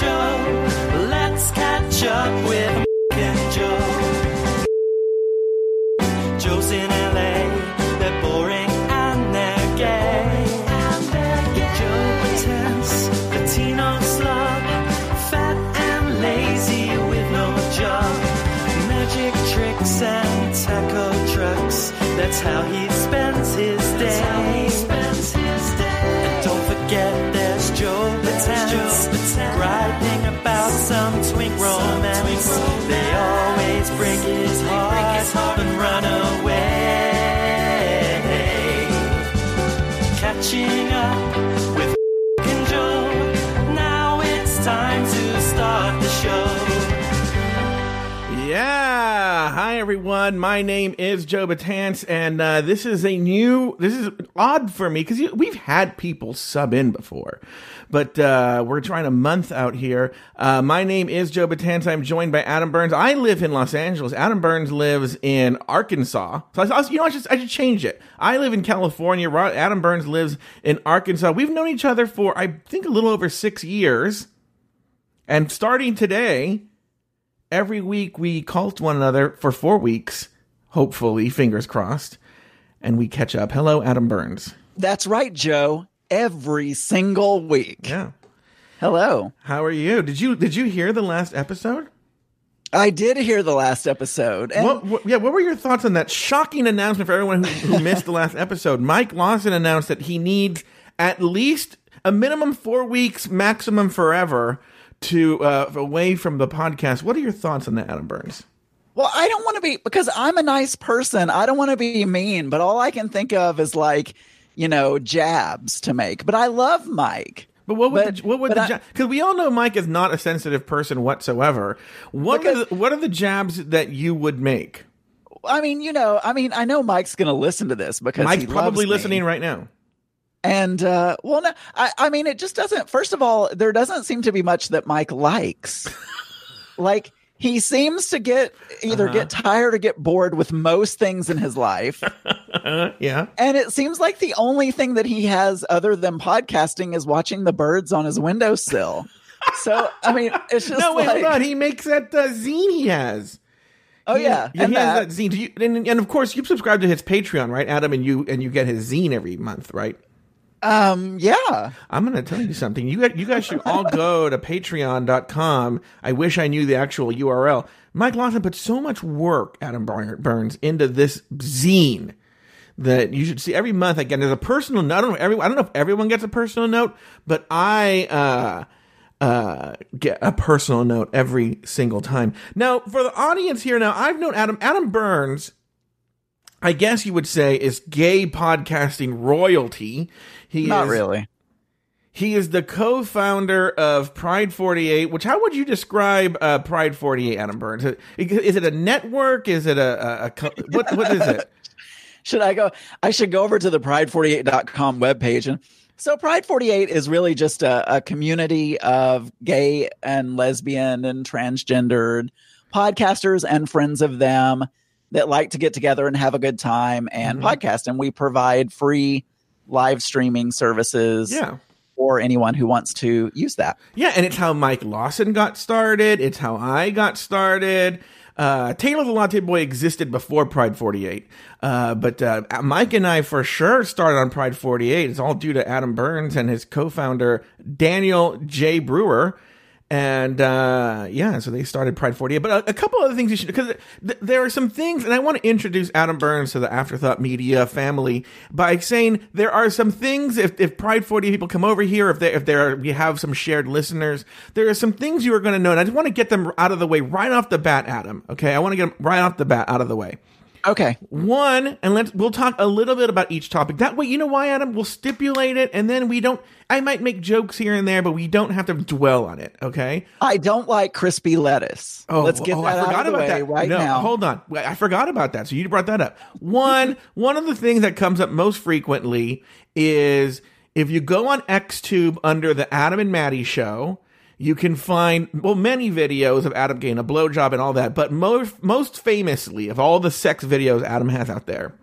show. Let's catch up with Mike and Joe. Joe's in everyone. My name is Joe Betance, and uh, this is a new. This is odd for me because we've had people sub in before, but uh, we're trying a month out here. Uh, my name is Joe Betance. I'm joined by Adam Burns. I live in Los Angeles. Adam Burns lives in Arkansas. So I, you know, I should I should change it. I live in California. Adam Burns lives in Arkansas. We've known each other for I think a little over six years, and starting today every week we cult one another for four weeks, hopefully, fingers crossed, and we catch up. Hello, Adam Burns. That's right, Joe. Every single week. Yeah. Hello. How are you? Did you did you hear the last episode? I did hear the last episode. And What, what yeah, what were your thoughts on that shocking announcement for everyone who, who missed the last episode? Mike Lawson announced that he needs at least a minimum four weeks, maximum forever, to uh, away from the podcast. What are your thoughts on that, Adam Burns? well, I don't want to be because I'm a nice person. I don't want to be mean, but all I can think of is like, you know, jabs to make. But I love Mike. But what would But- the, what would the because we all know Mike is not a sensitive person whatsoever. What are the, what are the jabs that you would make? I mean, you know, I mean, I know Mike's going to listen to this because Mike's probably loves me. listening right now. And uh, well, no, I, I mean, it just doesn't. First of all, there doesn't seem to be much that Mike likes. like he seems to get either Uh-huh. get tired or get bored with most things in his life, yeah. and it seems like the only thing that he has other than podcasting is watching the birds on his windowsill. so I mean, it's just No, wait, like, hold on. He makes that uh, zine he has. oh He- yeah, he and has that, that zine. Do you, and, and of course, you subscribe to his Patreon, right, Adam? And you and you get his zine every month, right? Um, yeah. I'm going to tell you something. You you guys should all go to patreon.com. I wish I knew the actual URL. Mike Lawson put so much work, Adam Burns, into this zine that you should see every month. Again, there's a personal note. I don't know, every, I don't know if everyone gets a personal note, but I, uh, uh, get a personal note every single time. Now, for the audience here, now I've known Adam, Adam Burns, I guess you would say is gay podcasting royalty. He Not is, really. he is the co-founder of Pride 48. Which how would you describe uh, Pride 48, Adam Burns? Is it a network? Is it a, a, a co- what? What is it? should I go? I should go over to the pride48.com webpage. And so Pride 48 is really just a, a community of gay and lesbian and transgendered podcasters and friends of them that like to get together and have a good time and Mhm. podcast. And we provide free live streaming services Yeah. for anyone who wants to use that. Yeah, and it's how Mike Lawson got started. It's how I got started. Uh, Taylor the Latte Boy existed before Pride 48. Uh, but uh, Mike and I for sure started on Pride 48. It's all due to Adam Burns and his co founder, Daniel J. Brewer. And uh, yeah, so they started Pride 48. But a, a couple other things you should, because th- there are some things, and I want to introduce Adam Burns to the Afterthought Media family by saying there are some things. If, if Pride 48 people come over here, if they if there are, we have some shared listeners, there are some things you are going to know. And I just want to get them out of the way right off the bat, Adam. Okay, I want to get them right off the bat out of the way. Okay. One, and let's we'll talk a little bit about each topic. That way, you know why, Adam? We'll stipulate it, and then we don't. I might make jokes here and there, but we don't have to dwell on it. Okay. I don't like crispy lettuce. Oh, Let's get oh, that I forgot out of the about way that. right no, now. Hold on, I forgot about that. So you brought that up. One, one of the things that comes up most frequently is if you go on XTube under the Adam and Maddie show, you can find well many videos of Adam getting a blowjob and all that, but most most famously of all the sex videos Adam has out there.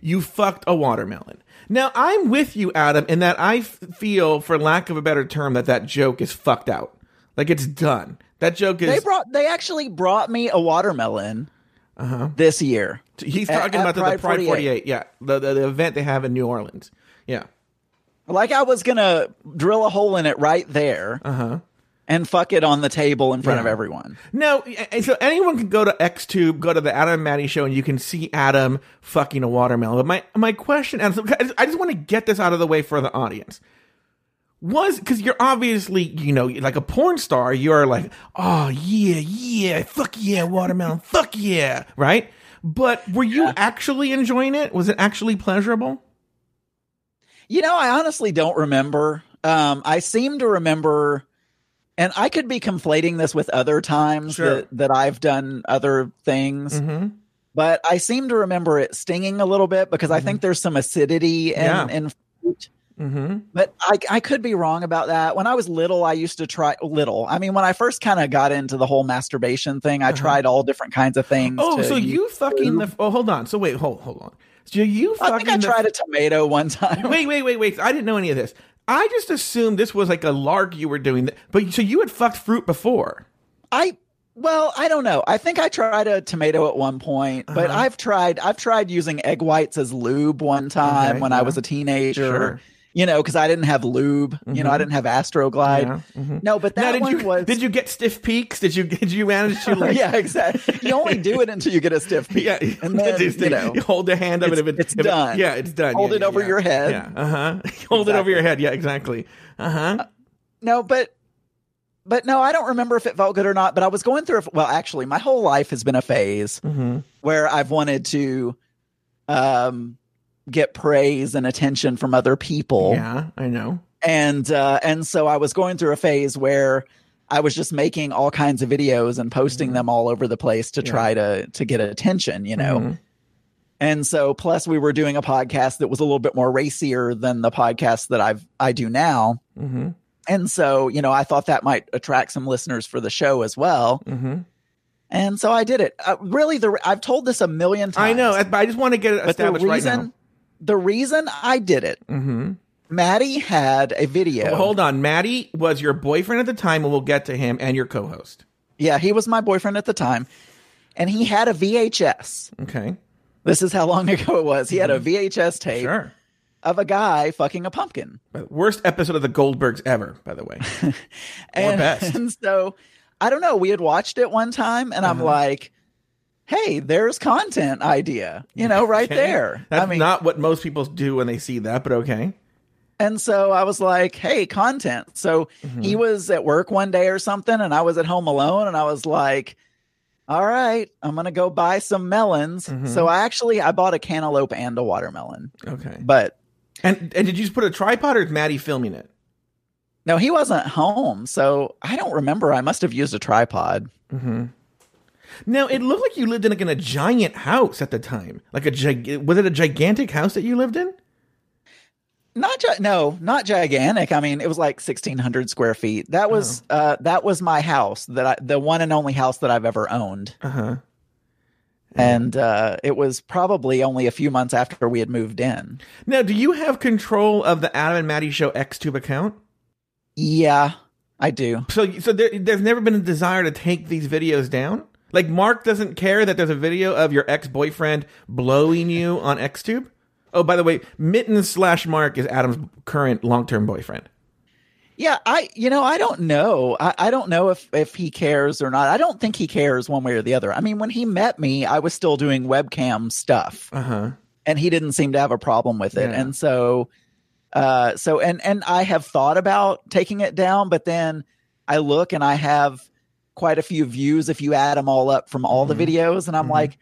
you fucked a watermelon. Now I'm with you, Adam, in that I f- feel, for lack of a better term, that that joke is fucked out. Like it's done. That joke is. They brought. They actually brought me a watermelon uh-huh. this year. he's talking at about the, the Pride Pride 48. 48. Yeah, the, the the event they have in New Orleans. Yeah. Like I was gonna drill a hole in it right there, uh-huh. and fuck it on the table in front of everyone. No, so anyone can go to XTube, go to the Adam and Maddie show, and you can see Adam fucking a watermelon. But my my question, and I just want to get this out of the way for the audience. Was because you're obviously you know like a porn star, you're like, oh yeah, yeah, fuck yeah, watermelon, fuck yeah, right? But were you actually enjoying it? Was it actually pleasurable? You know, I honestly don't remember. Um, I seem to remember, and I could be conflating this with other times Sure. that, that I've done other things, Mm-hmm. but I seem to remember it stinging a little bit because I think there's some acidity in, Yeah. in fruit. Mm-hmm. But I, I could be wrong about that. When I was little, I used to try little. I mean, when I first kind of got into the whole masturbation thing, I tried all different kinds of things. Uh-huh. Oh, so you fucking the? Oh, hold on. So wait, hold hold on. So you I fucking think I the- tried a tomato one time. Wait, wait, wait, wait. I didn't know any of this. I just assumed this was like a lark you were doing. But so you had fucked fruit before. I well, I don't know. I think I tried a tomato at one point, but Uh-huh. I've tried I've tried using egg whites as lube one time Okay, when yeah. I was a teenager. Sure. You know, because I didn't have lube. You know, I didn't have Astroglide. Yeah, mhm. No, but that did one you was did you get stiff peaks? Did you did you manage to like? yeah, exactly. You only do it until you get a stiff peak. Yeah, and then Just- you know, hold the hand of it. If it, it's if it- done. yeah, it's done. Hold Yeah, it yeah, over your head. Yeah, uh huh. hold it over your head. Yeah, exactly. Uh huh. no, but but no, I don't remember if it felt good or not. But I was going through. A, well, actually, my whole life has been a phase hmm where I've wanted to um get praise and attention from other people. Yeah, I know. And uh and so I was going through a phase where I was just making all kinds of videos and posting them all over the place to Mm-hmm. Yeah. try to to get attention, you know. Mhm. And so plus we were doing a podcast that was a little bit more racier than the podcast that I've I do now. Mhm. And so, you know, I thought that might attract some listeners for the show as well. Mhm. And so I did it. Uh, really the I've told this a million times. I know, but I just want to get it But the established right now. The reason I did it, Mm-hmm. Maddie had a video. Well, hold on, Maddie was your boyfriend at the time, and we'll get to him and your co-host. Yeah, he was my boyfriend at the time. And he had a VHS. Okay, This is how long ago it was. He had a VHS tape Mm-hmm. sure. of a guy fucking a pumpkin. Worst episode of the Goldbergs ever, by the way. And, best. and so I don't know. We had watched it one time and Uh-huh. I'm like, hey, there's content idea, you know, right Okay? there. That's I mean, not what most people do when they see that, but okay. And so I was like, hey, content. So Mm-hmm. he was at work one day or something, and I was at home alone, and I was like, all right, I'm gonna go buy some melons. Mm-hmm. So I actually I bought a cantaloupe and a watermelon. Okay. But And and did you just put a tripod or is Maddie filming it? no, he wasn't home. So I don't remember. I must have used a tripod. Now it looked like you lived in like in a giant house at the time. Like a gig- was it a gigantic house that you lived in? Not gi- no, not gigantic. I mean, it was like 1600 square feet. That was Oh. uh that was my house that I the one and only house that I've ever owned. Uh huh. And uh it was probably only a few months after we had moved in. Now, do you have control of the Adam and Maddie Show XTube account? Yeah, I do. So, so there, there's never been a desire to take these videos down. Like Mark doesn't care that there's a video of your ex boyfriend blowing you on XTube. Oh, by the way, Mittens slash Mark is Adam's current long term boyfriend. Yeah, I you know, I don't know. I, I don't know if if he cares or not. I don't think he cares one way or the other. I mean, when he met me, I was still doing webcam stuff. Uh huh. and he didn't seem to have a problem with it Yeah. and so uh so and and i have thought about taking it down but then i look and i have quite a few views if you add them all up from all Mm-hmm. the videos and i'm like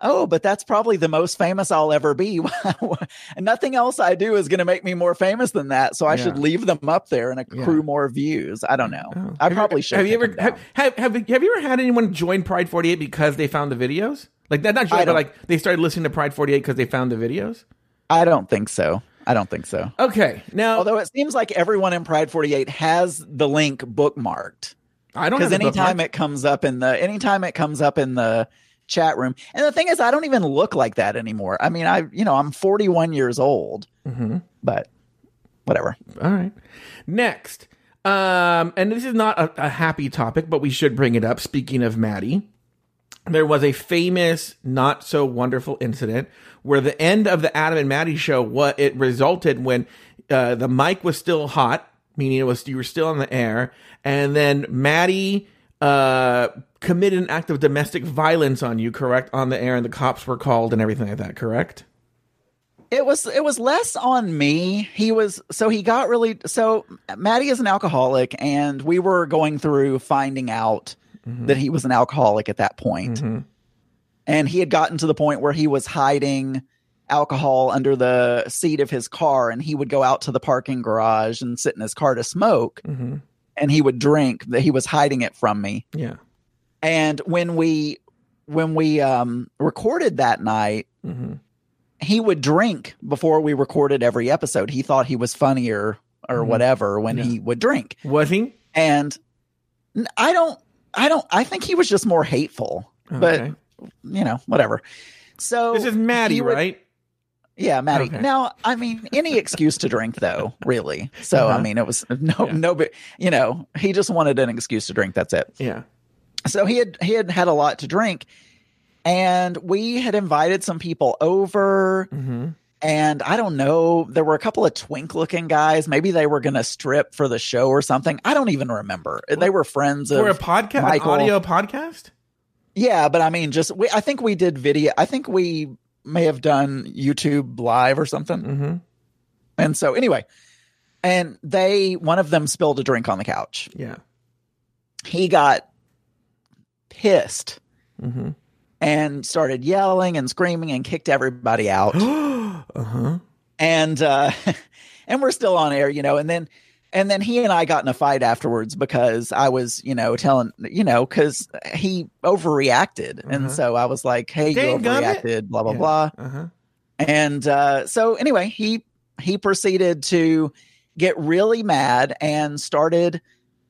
oh but that's probably the most famous i'll ever be and nothing else i do is going to make me more famous than that so i should leave them up there and accrue Yeah. more views i don't know Oh. i Have you- probably should Have you ever have, have, have, have you ever had anyone join Pride 48 because they found the videos? Like that, not join, but like they started listening to Pride 48 because they found the videos. i don't think so i don't think so Okay, now although it seems like everyone in pride 48 has the link bookmarked I don't because anytime it comes up in the anytime it comes up in the chat room. And the thing is, I don't even look like that anymore. I mean, I, you know, I'm 41 years old, Mm-hmm. but whatever. All right. Next. Um, and this is not a, a happy topic, but we should bring it up. Speaking of Maddie, there was a famous, not so wonderful incident where the end of the Adam and Maddie show, what it resulted when uh, the mic was still hot, meaning it was you were still on the air, and then Maddie uh, committed an act of domestic violence on you, correct, on the air, and the cops were called and everything like that, correct? It was it was less on me. He was so he got really so Maddie is an alcoholic and we were going through finding out that he was an alcoholic at that point. Mhm. And he had gotten to the point where he was hiding alcohol under the seat of his car and he would go out to the parking garage and sit in his car to smoke Mm-hmm. and he would drink that he was hiding it from me. Yeah. And when we when we um recorded that night Mm-hmm. he would drink before we recorded every episode. He thought he was funnier or Mhm. whatever when Yeah. he would drink. Was he? And i don't, I don't, I think he was just more hateful, but you know, whatever. So This is Maddie, would- right? Yeah, Maddie. Okay. Now, I mean, any excuse to drink though, really. So, Uh-huh. I mean, it was no, Yeah. no, but you know, he just wanted an excuse to drink. That's it. Yeah. so he had he had had a lot to drink and we had invited some people over Mm-hmm. and i don't know there were a couple of twink looking guys maybe they were going to strip for the show or something i don't even remember they were friends of For a podcast, audio podcast. yeah but i mean just we, i think we did video i think we may have done youtube live or something Mm-hmm. and so anyway and they one of them spilled a drink on the couch Yeah. he got pissed Mm-hmm. and started yelling and screaming and kicked everybody out. uh huh. and uh and we're still on air, you know, and then and then he and I got in a fight afterwards because I was, you know, telling, you know, because he overreacted, Uh-huh. and so I was like, "Hey, you Dang gummit. overreacted," blah blah Yeah. blah. Uh huh. And uh, so anyway, he he proceeded to get really mad and started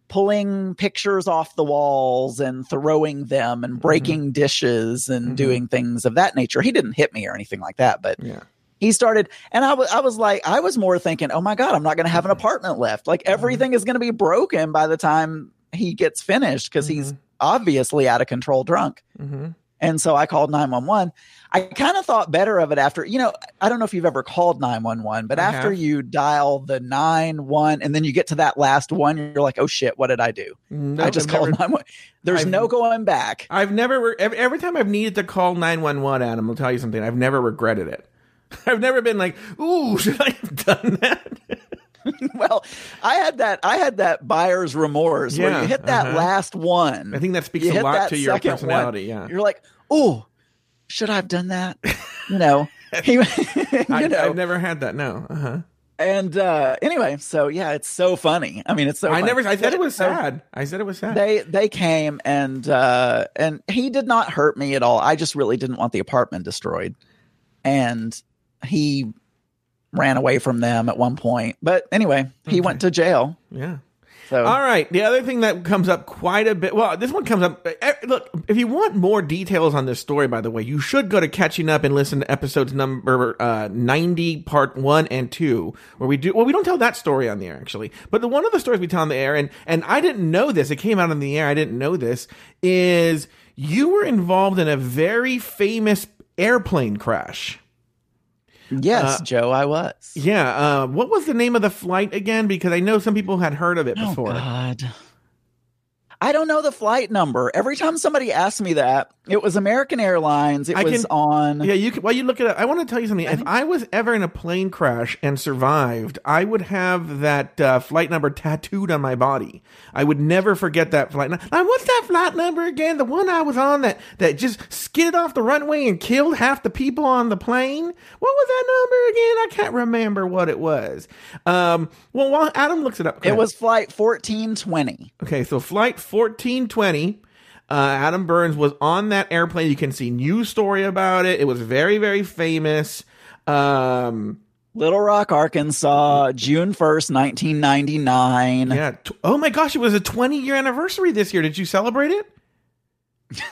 pulling pictures off the walls and throwing them and breaking dishes and Mhm. doing things of that nature. He didn't hit me or anything like that, but Yeah. He started and I was I was like I was more thinking, "Oh my god, I'm not going to have an Mm-hmm. apartment left. Like everything is going to be broken by the time he gets finished because he's Mhm. obviously out of control drunk." Mm-hmm. And so I called 911. I kind of thought better of it after, you know, I don't know if you've ever called 911, but I after have. you dial the 9-1 and then you get to that last one, you're like, oh shit, what did I do? I just called 911. There's I've- no going back. I've never every, time I've needed to call nine one one. Adam, I'll tell you something. I've never regretted it. I've never been like, "Ooh, should I have done that?" well, I had that, I had that buyer's remorse where Yeah, you hit that uh-huh. last one. I think that speaks a lot to your second one, personality. Yeah, You're like, oh, should I have done that? You know, you I, know, I've never had that. No, uh-huh. and uh anyway, so yeah, it's so funny. I mean, it's so I funny. never. I said it was sad. I said it was sad. they they came and uh and he did not hurt me at all i just really didn't want the apartment destroyed and he ran away from them at one point but anyway he went to jail yeah. so All right. The other thing that comes up quite a bit. Well, this one comes up. eh, Look, if you want more details on this story, by the way, you should go to catching up and listen to episodes number uh, ninety, part one and two, where we do. Well, we don't tell that story on the air actually, but the one of the stories we tell on the air, and and I didn't know this. It came out on the air. I didn't know this. Is you were involved in a very famous airplane crash. Yes uh, joe i was Yeah. Uh, what was the name of the flight again? Because I know some people had heard of it oh before. god i don't know the flight number every time somebody asked me that it was american airlines it I was can- on Yeah, you can. While you look it up, I want to tell you something. If I was ever in a plane crash and survived, I would have that uh, flight number tattooed on my body. I would never forget that flight. Now, now, what's that flight number again? The one I was on that that just skidded off the runway and killed half the people on the plane. What was that number again? I can't remember what it was. Um, well, while Adam looks it up, it was flight 1420 Okay, so flight 1420. Uh, Adam Burns was on that airplane. You can see news story about it. It was very, very famous. Um, Little Rock, Arkansas, June 1st, 1999. yeah. T- oh my gosh, it was a 20 year anniversary this year. Did you celebrate it?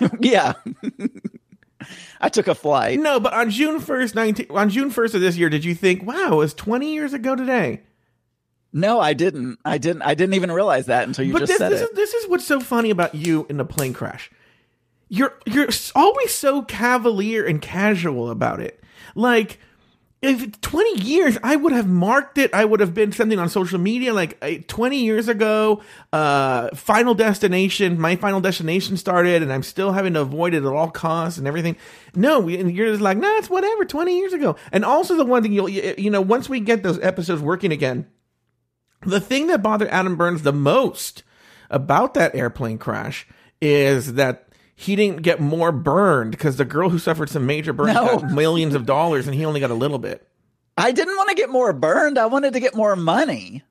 Yeah. I took a flight. No, but on June first, nineteen on June first of this year, did you think, "Wow, it was twenty years ago today"? No, I didn't. I didn't. I didn't even realize that until you but just this, said this it. is this is what's so funny about you in the plane crash. You're you're always so cavalier and casual about it. Like if 20 years I would have marked it, I would have been something on social media like uh, 20 years ago, uh Final Destination, my Final Destination started and I'm still having to avoid it at all costs and everything. No, we- and you're just like, "Nah, it's whatever, 20 years ago." And also the one thing you'll you you know, once we get those episodes working again, the thing that bothered Adam Burns the most about that airplane crash is that he didn't get more burned because the girl who suffered some major burns No. got millions of dollars and he only got a little bit. I didn't want to get more burned. I wanted to get more money.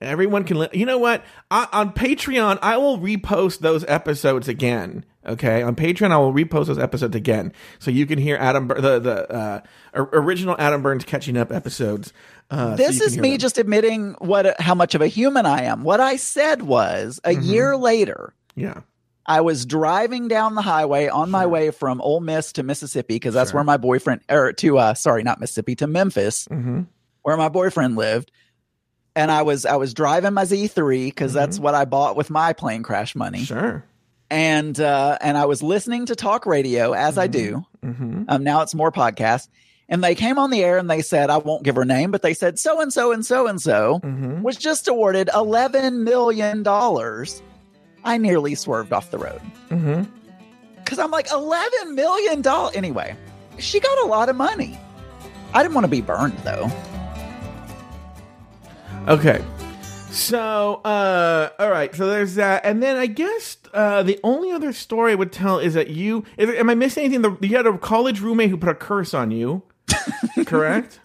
Everyone can, li- you know what? I, on Patreon, I will repost those episodes again. Okay, on Patreon, I will repost those episodes again, so you can hear Adam Bur- the the uh, or- original Adam Burns catching up episodes. Uh, so This you is me them. just admitting what how much of a human I am. What I said was a Mm-hmm. year later, yeah. I was driving down the highway on my way from Ole Miss to Mississippi because that's Sure. where my boyfriend or to uh sorry, not Mississippi, to Memphis, hmm where my boyfriend lived. And I was I was driving my Z3 because that's what I bought with my plane crash money. Mm-hmm. Sure. And uh and I was listening to talk radio as I do. hmm Um, now it's more podcasts. And they came on the air and they said, I won't give her name, but they said so and so and so and so was just awarded $11 million. I nearly swerved off the road hmm because I'm like, $11 million. Anyway, she got a lot of money. I didn't want to be burned though. Okay. So, uh, all right. So there's that, and then I guess uh, the only other story I would tell is that you. Is, am I missing anything? The, you had a college roommate who put a curse on you, correct?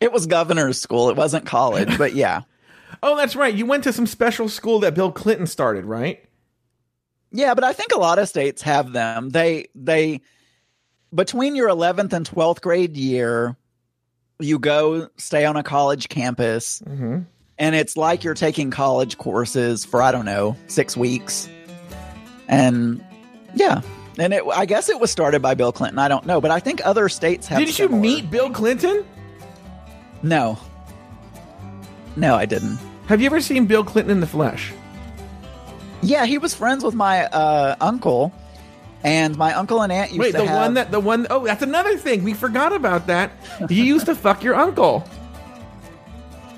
It was governor's school. It wasn't college, but yeah. Oh, that's right. You went to some special school that Bill Clinton started, right? Yeah, but I think a lot of states have them. They they between your 11th and 12th grade year, you go stay on a college campus Mm-hmm. and it's like you're taking college courses for I don't know, 6 weeks. And yeah, and it I guess it was started by Bill Clinton. I don't know, but I think other states have Did you meet Bill Clinton? No. No, I didn't. Have you ever seen Bill Clinton in the flesh? Yeah, he was friends with my uh, uncle, and my uncle and aunt used to- Wait, to the have. one that the one oh that's another thing we forgot about that. You used to fuck your uncle.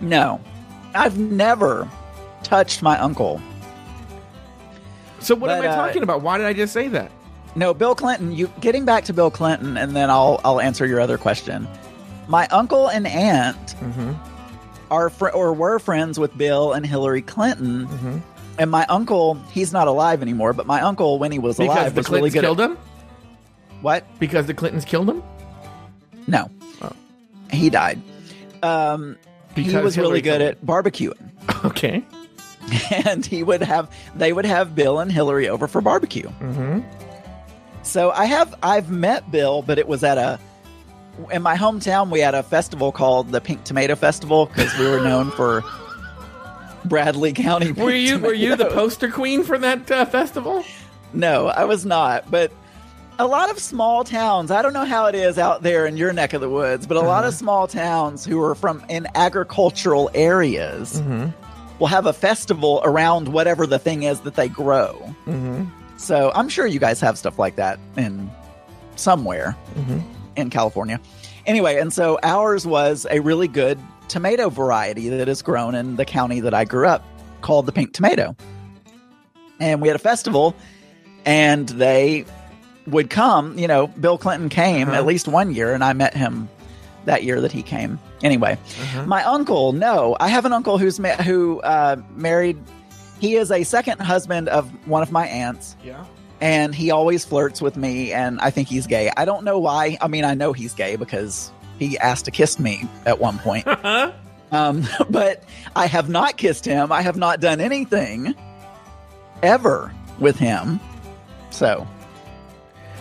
No, I've never touched my uncle. So what am I uh, talking about? Why did I just say that? No, Bill Clinton. You getting back to Bill Clinton, and then I'll I'll answer your other question. My uncle and aunt Mm-hmm. are fr- or were friends with Bill and Hillary Clinton, Mm-hmm. and my uncle he's not alive anymore, but my uncle when he was Because alive the was really Clintons good. killed at, him. What? Because the Clintons killed him. No, Oh. he died. Um, he was Hillary really good killed at barbecuing. Okay. and he would have they would have Bill and Hillary over for barbecue. Mm-hmm. So I have I've met Bill, but it was at a in my hometown we had a festival called the Pink Tomato Festival because we were known for Bradley County. Were you were you the poster queen for that uh, festival? No, I was not. But a lot of small towns. I don't know how it is out there in your neck of the woods, but a lot of small towns who are from in agricultural areas Mm-hmm. will have a festival around whatever the thing is that they grow. Mm-hmm. So I'm sure you guys have stuff like that in somewhere Mhm. in California. Anyway, and so ours was a really good tomato variety that is grown in the county that I grew up called the pink tomato. And we had a festival and they would come, you know, Bill Clinton came Uh-huh. at least one year and I met him that year that he came. Anyway, Uh-huh. my uncle, no, I have an uncle who's ma- who uh, married. He is a second husband of one of my aunts, Yeah. and he always flirts with me, and I think he's gay. I don't know why. I mean, I know he's gay because he asked to kiss me at one point. um, but I have not kissed him. I have not done anything ever with him. So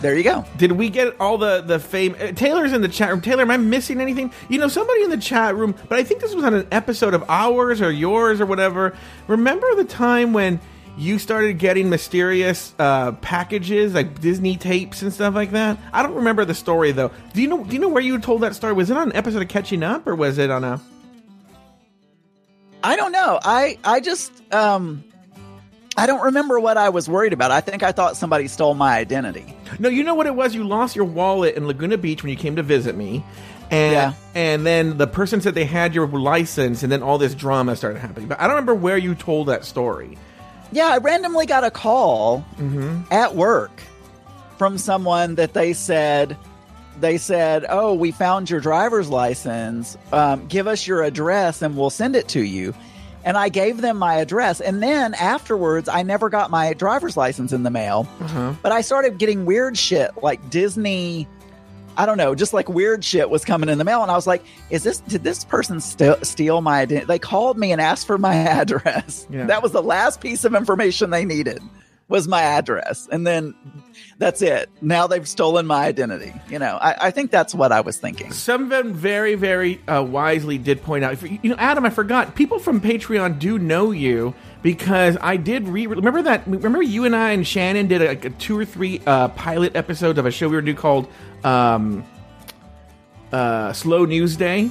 there you go. Did we get all the the fame? uh, Taylor's in the chat room. Taylor, am I missing anything? You know, somebody in the chat room, but I think this was on an episode of ours or yours or whatever. Remember the time when you started getting mysterious uh, packages like Disney tapes and stuff like that. I don't remember the story though. Do you know? Do you know where you told that story? Was it on an episode of Catching Up or was it on a? I don't know. I I just um I don't remember what I was worried about. I think I thought somebody stole my identity. No, you know what it was. You lost your wallet in Laguna Beach when you came to visit me, and Yeah. and then the person said they had your license, and then all this drama started happening. But I don't remember where you told that story. Yeah, I randomly got a call Mm-hmm. at work from someone that they said they said, "Oh, we found your driver's license. Um, give us your address, and we'll send it to you." And I gave them my address, and then afterwards, I never got my driver's license in the mail. Uh-huh. But I started getting weird shit like Disney. I don't know, just like weird shit was coming in the mail, and I was like, "Is this? Did this person st- steal my identity?" They called me and asked for my address. Yeah. That was the last piece of information they needed was my address, and then that's it. Now they've stolen my identity. You know, I, I think that's what I was thinking. Some of them very, very uh, wisely did point out. You know, Adam, I forgot. People from Patreon do know you because I did re. Remember that? Remember you and I and Shannon did like a two or three uh, pilot episodes of a show we were doing called um, uh, Slow News Day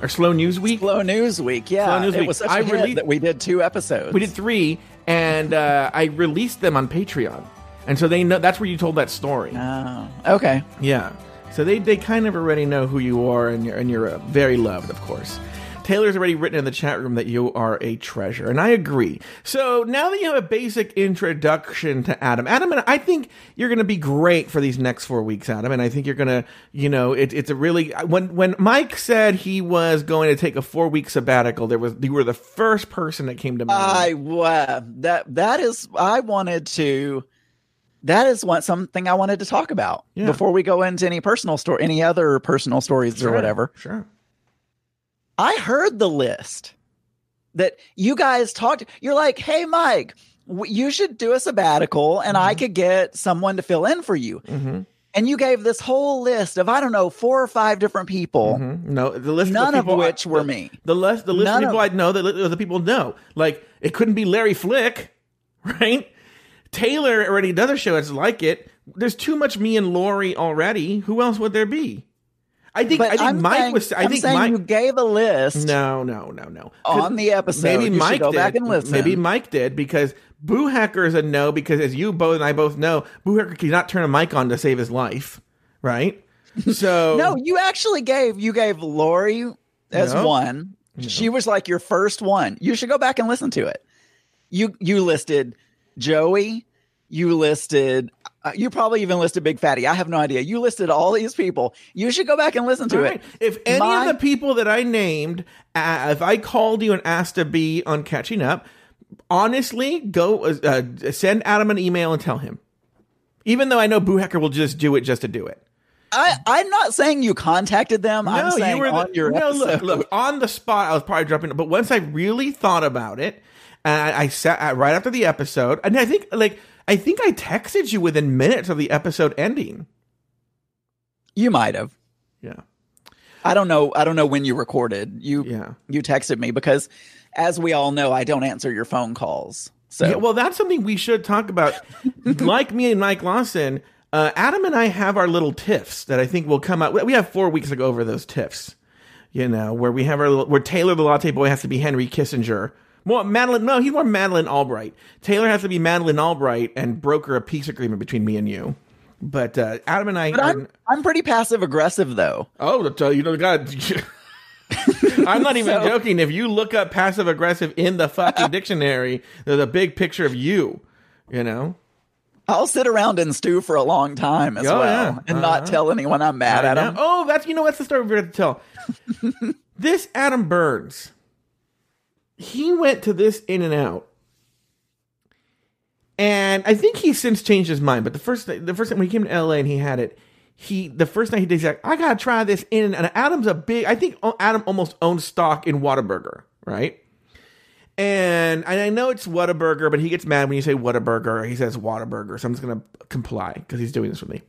or Slow News Week. Slow News Week, yeah, Slow News it was such I released- that we did two episodes. We did three, and uh, I released them on Patreon, and so they know that's where you told that story. Oh, okay. Yeah. So they, they kind of already know who you are, and you're and you're uh, very loved, of course. Taylor's already written in the chat room that you are a treasure, and I agree. So now that you have a basic introduction to Adam, Adam, and I think you're going to be great for these next four weeks, Adam. And I think you're going to, you know, it, it's a really when when Mike said he was going to take a four week sabbatical, there was you were the first person that came to mind. I uh, that that is I wanted to that is what something I wanted to talk about Yeah. before we go into any personal story any other personal stories Sure, or whatever. Sure. I heard the list that you guys talked you're like, "Hey Mike, w- you should do a sabbatical and I could get someone to fill in for you." Mm-hmm. And you gave this whole list of I don't know, four or five different people, Mhm. No, the list. none of, of people I- which were the- me. The list, the list None of people of- I know, the, the people know. Like it couldn't be Larry Flick, right? Taylor already does a show that's like it. There's too much me and Lori already. Who else would there be? I think. I think I'm Mike saying, was. I I'm think Mike. you gave a list no, no, no, no. on the episode. Maybe You should Mike go did. back and listen. Maybe Mike did because Boo Hacker is a no because as you both and I both know, Boo Hacker cannot turn a mic on to save his life, right? So No, you actually gave you gave Lori as No. one. She was like your first one. You should go back and listen to it. You you listed Joey. You listed. Uh, you probably even listed Big Fatty. I have no idea. You listed all these people. You should go back and listen to All it. right. If any My- of the people that I named, uh, if I called you and asked to be on catching up, honestly, go uh, send Adam an email and tell him. Even though I know Boo Hacker will just do it just to do it. I I'm not saying you contacted them. I'm saying the- on your no. Look, look, on the spot, I was probably dropping. it. But once I really thought about it, and I, I sat uh, right after the episode, and I think like I think I texted you within minutes of the episode ending. You might have. Yeah, I don't know. I don't know when you recorded. You yeah. you texted me because, as we all know, I don't answer your phone calls. So Yeah, well, that's something we should talk about. like me and Mike Lawson, uh, Adam and I have our little tiffs that I think will come out. We have four weeks to go over those tiffs. You know, where we have our little, where Taylor the latte boy has to be Henry Kissinger. Well, Madeleine, no, he's more Madeleine Albright. Taylor has to be Madeleine Albright and broker a peace agreement between me and you. But uh, Adam and I, But are, I'm I'm pretty passive aggressive though. oh, you know, God. I'm not even So- joking. If you look up passive aggressive in the fucking dictionary, there's a big picture of you. You know, I'll sit around and stew for a long time as Oh, well, yeah. and Uh-huh. not tell anyone I'm mad I at know. them. Oh, that's you know that's the story we're going to tell. this Adam Burns, he went to this In and Out, and I think he's since changed his mind. But the first the first time when he came to L.A. and he had it, he the first night he did, he's like, I gotta try this In and Adam's a big. I think Adam almost owns stock in Whataburger, right? And I know it's Whataburger, but he gets mad when you say Whataburger. He says Whataburger, so I'm just gonna comply because he's doing this with me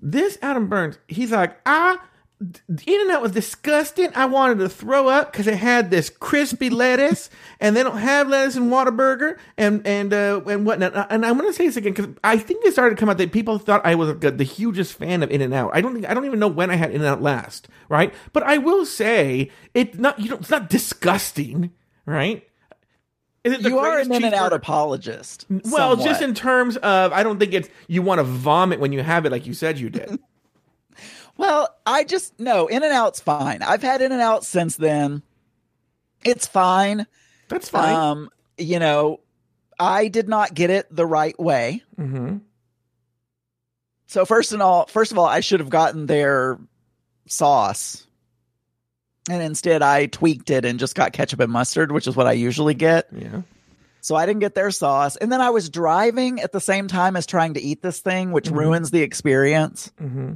this Adam Burns, he's like, I In and Out was disgusting. I wanted to throw up because it had this crispy lettuce, and they don't have lettuce in Whataburger, and and uh, and whatnot. And I'm going to say this again because I think it started to come out that people thought I was the hugest fan of In and Out. I don't think I don't even know when I had In and Out last, right? But I will say it not you know it's not disgusting, right? The You are an in and out apologist. Well, just in terms of, I don't think it's you want to vomit when you have it, like you said you did. Well, I just no, In and Out's fine. I've had In and Out since then. It's fine. That's fine. Um, you know, I did not get it the right way. mm-hmm. So first and all, first of all, I should have gotten their sauce. And instead I tweaked it and just got ketchup and mustard, which is what I usually get. Yeah. So I didn't get their sauce. And then I was driving at the same time as trying to eat this thing, which Mhm. ruins the experience. Mm-hmm.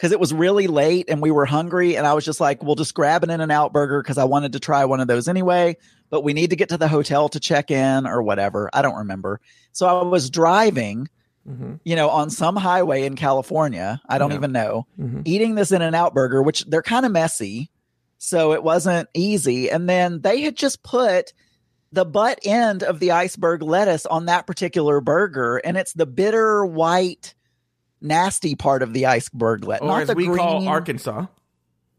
Because it was really late and we were hungry and i was just like we'll just grab an in and out burger because i wanted to try one of those anyway but we need to get to the hotel to check in or whatever i don't remember so i was driving Mm-hmm. you know on some highway in california i don't Yeah. even know Mm-hmm. eating this in and out burger which they're kind of messy so it wasn't easy and then they had just put the butt end of the iceberg lettuce on that particular burger and it's the bitter white nasty part of the iceberg lettuce Or as we call Arkansas.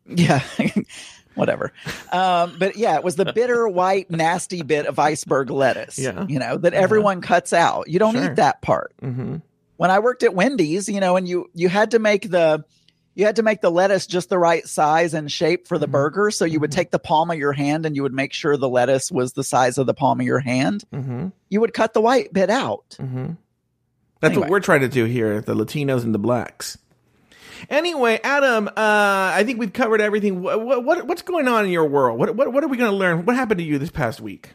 yeah. Whatever. Um, but yeah, it was the bitter white nasty bit of iceberg lettuce. Yeah. You know, that Uh-huh. everyone cuts out. You don't Sure. eat that part. Mm-hmm. When I worked at Wendy's, you know, and you you had to make the you had to make the lettuce just the right size and shape for the Mhm. burger. So you would Mhm. take the palm of your hand and you would make sure the lettuce was the size of the palm of your hand. Mm-hmm. You would cut the white bit out. That's Anyway. what we're trying to do here, the Latinos and the blacks. Anyway, Adam, uh, I think we've covered everything. What, what what's going on in your world? What what what are we going to learn? What happened to you this past week?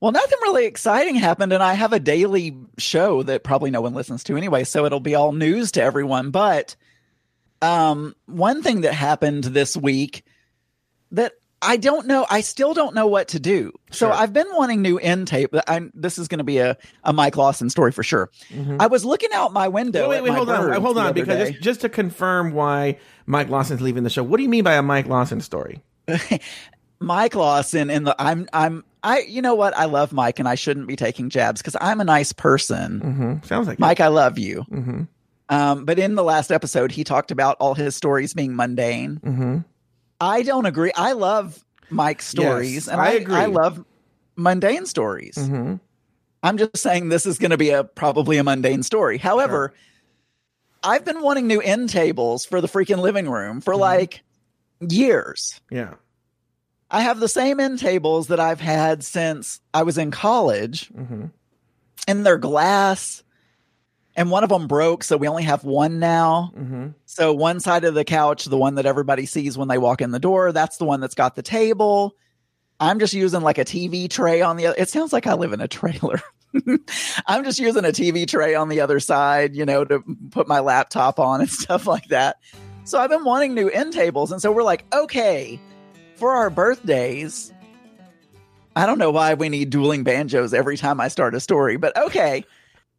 Well, nothing really exciting happened, and I have a daily show that probably no one listens to anyway, so it'll be all news to everyone. But um, one thing that happened this week that I don't know, I still don't know what to do. So Sure. I've been wanting new end tape. I'm, this is going to be a, a Mike Lawson story for sure. I was looking out my window. wait, at wait, hold on, hold on, because just, just to confirm why Mike Lawson's leaving the show. What do you mean by a Mike Lawson story? Mike Lawson in the I'm I'm I you know what I love Mike and I shouldn't be taking jabs because I'm a nice person. Mm-hmm. Sounds like Mike, I love you. Mm-hmm. Um, but in the last episode, he talked about all his stories being mundane. Mm-hmm. I don't agree. I love Mike's stories, Yes, and I I, agree. I love mundane stories. Mm-hmm. I'm just saying this is going to be a probably a mundane story. However, I've been wanting new end tables for the freaking living room for Mhm. like years. Yeah. I have the same end tables that I've had since I was in college, Mm-hmm. and they're glass. And one of them broke, so we only have one now. Mm-hmm. So one side of the couch, the one that everybody sees when they walk in the door, that's the one that's got the table. I'm just using like a TV tray on the other. It sounds like I live in a trailer. I'm just using a TV tray on the other side, you know, to put my laptop on and stuff like that. So I've been wanting new end tables. And so we're like, okay, for our birthdays, I don't know why we need dueling banjos every time I start a story, but okay.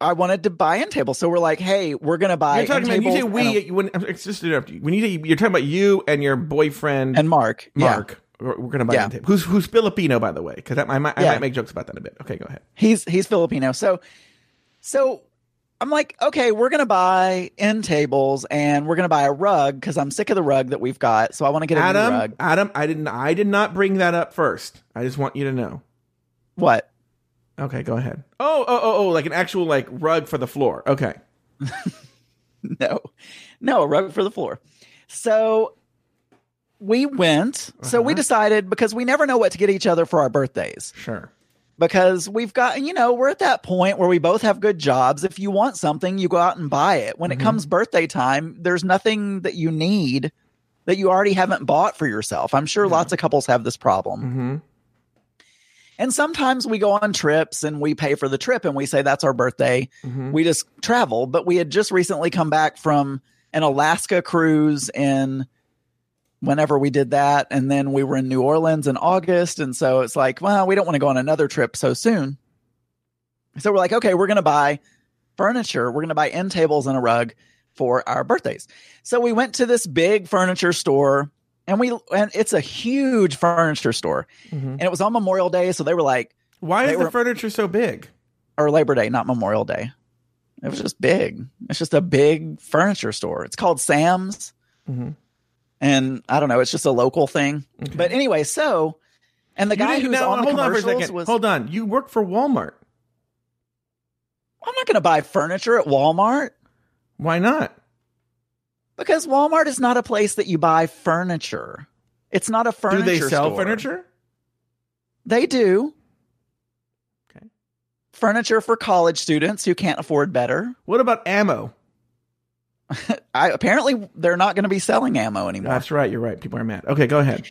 I wanted to buy end tables. So we're like, hey, we're going to buy You're talking about you say we when it's just interrupt you. When you you're talking about you and your boyfriend and Mark. Yeah. Mark. We're, we're gonna buy Yeah. him tape. Who's who's Filipino, by the way? Because I might I Yeah. might make jokes about that a bit. Okay, go ahead. He's he's Filipino. So so I'm like, okay, we're gonna buy end tables and we're gonna buy a rug because I'm sick of the rug that we've got. So I want to get a new rug. Adam, I didn't. I did not bring that up first. I just want you to know. What? Okay, go ahead. Oh, oh, oh, oh, like an actual like rug for the floor. Okay. No, no, a rug for the floor. So we went. So we Uh-huh. decided because we never know what to get each other for our birthdays. Sure. because we've got you know we're at that point where we both have good jobs if you want something you go out and buy it when Mhm. it comes birthday time there's nothing that you need that you already haven't bought for yourself i'm sure Yeah. lots of couples have this problem Mm-hmm. And sometimes we go on trips and we pay for the trip and we say that's our birthday. Mm-hmm. we just travel. But we had just recently come back from an alaska cruise in whenever we did that. And then we were in new orleans in august. And so it's like well we don't want to go on another trip so soon. So we're like okay we're going to buy furniture. We're going to buy end tables and a rug for our birthdays. So we went to this big furniture store and we and it's a huge furniture store. Mhm. And it was on Memorial Day, so they were like Why is the furniture so big? or Labor Day, not Memorial Day. It was just big. It's just a big furniture store. It's called Sam's. Mhm. And I don't know, it's just a local thing. Okay. But anyway, so and the You guy who's now, on the hold on for a commercials second. was Hold on. You work for Walmart. I'm not going to buy furniture at Walmart Why not? Because Walmart is not a place that you buy furniture. It's not a furniture Do they sell store. furniture? They do. Okay. Furniture for college students who can't afford better. What about ammo? I apparently they're not going to be selling ammo anymore. That's right. You're right. People are mad. Okay, go ahead.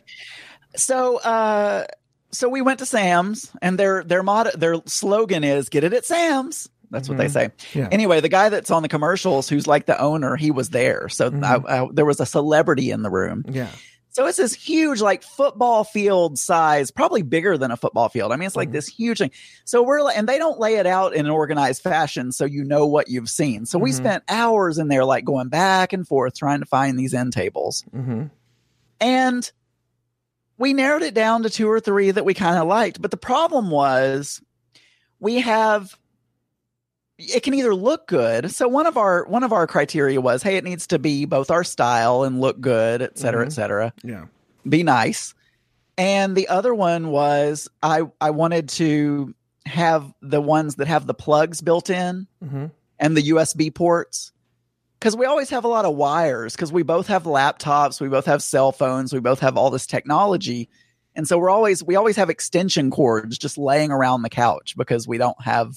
So uh so we went to Sam's and their their motto their slogan is get it at Sam's. That's what they Mhm. say. Yeah. Anyway, the guy that's on the commercials who's like the owner, he was there. So Mhm. I, I, there was a celebrity in the room. Yeah. So it's this huge, like football field size, probably bigger than a football field. I mean, it's like Mhm. this huge thing. So we're, like- and they don't lay it out in an organized fashion so you know what you've seen. So we Mhm. spent hours in there, like going back and forth trying to find these end tables. hmm And we narrowed it down to two or three that we kind of liked. But the problem was we have it can either look good. So one of our one of our criteria was, hey, it needs to be both our style and look good, et cetera, Mhm. et cetera. Yeah. Be nice. And the other one was I I wanted to have the ones that have the plugs built in hmm and the USB ports. Because we always have a lot of wires, because we both have laptops, we both have cell phones, we both have all this technology. And so we're always, we always have extension cords just laying around the couch because we don't have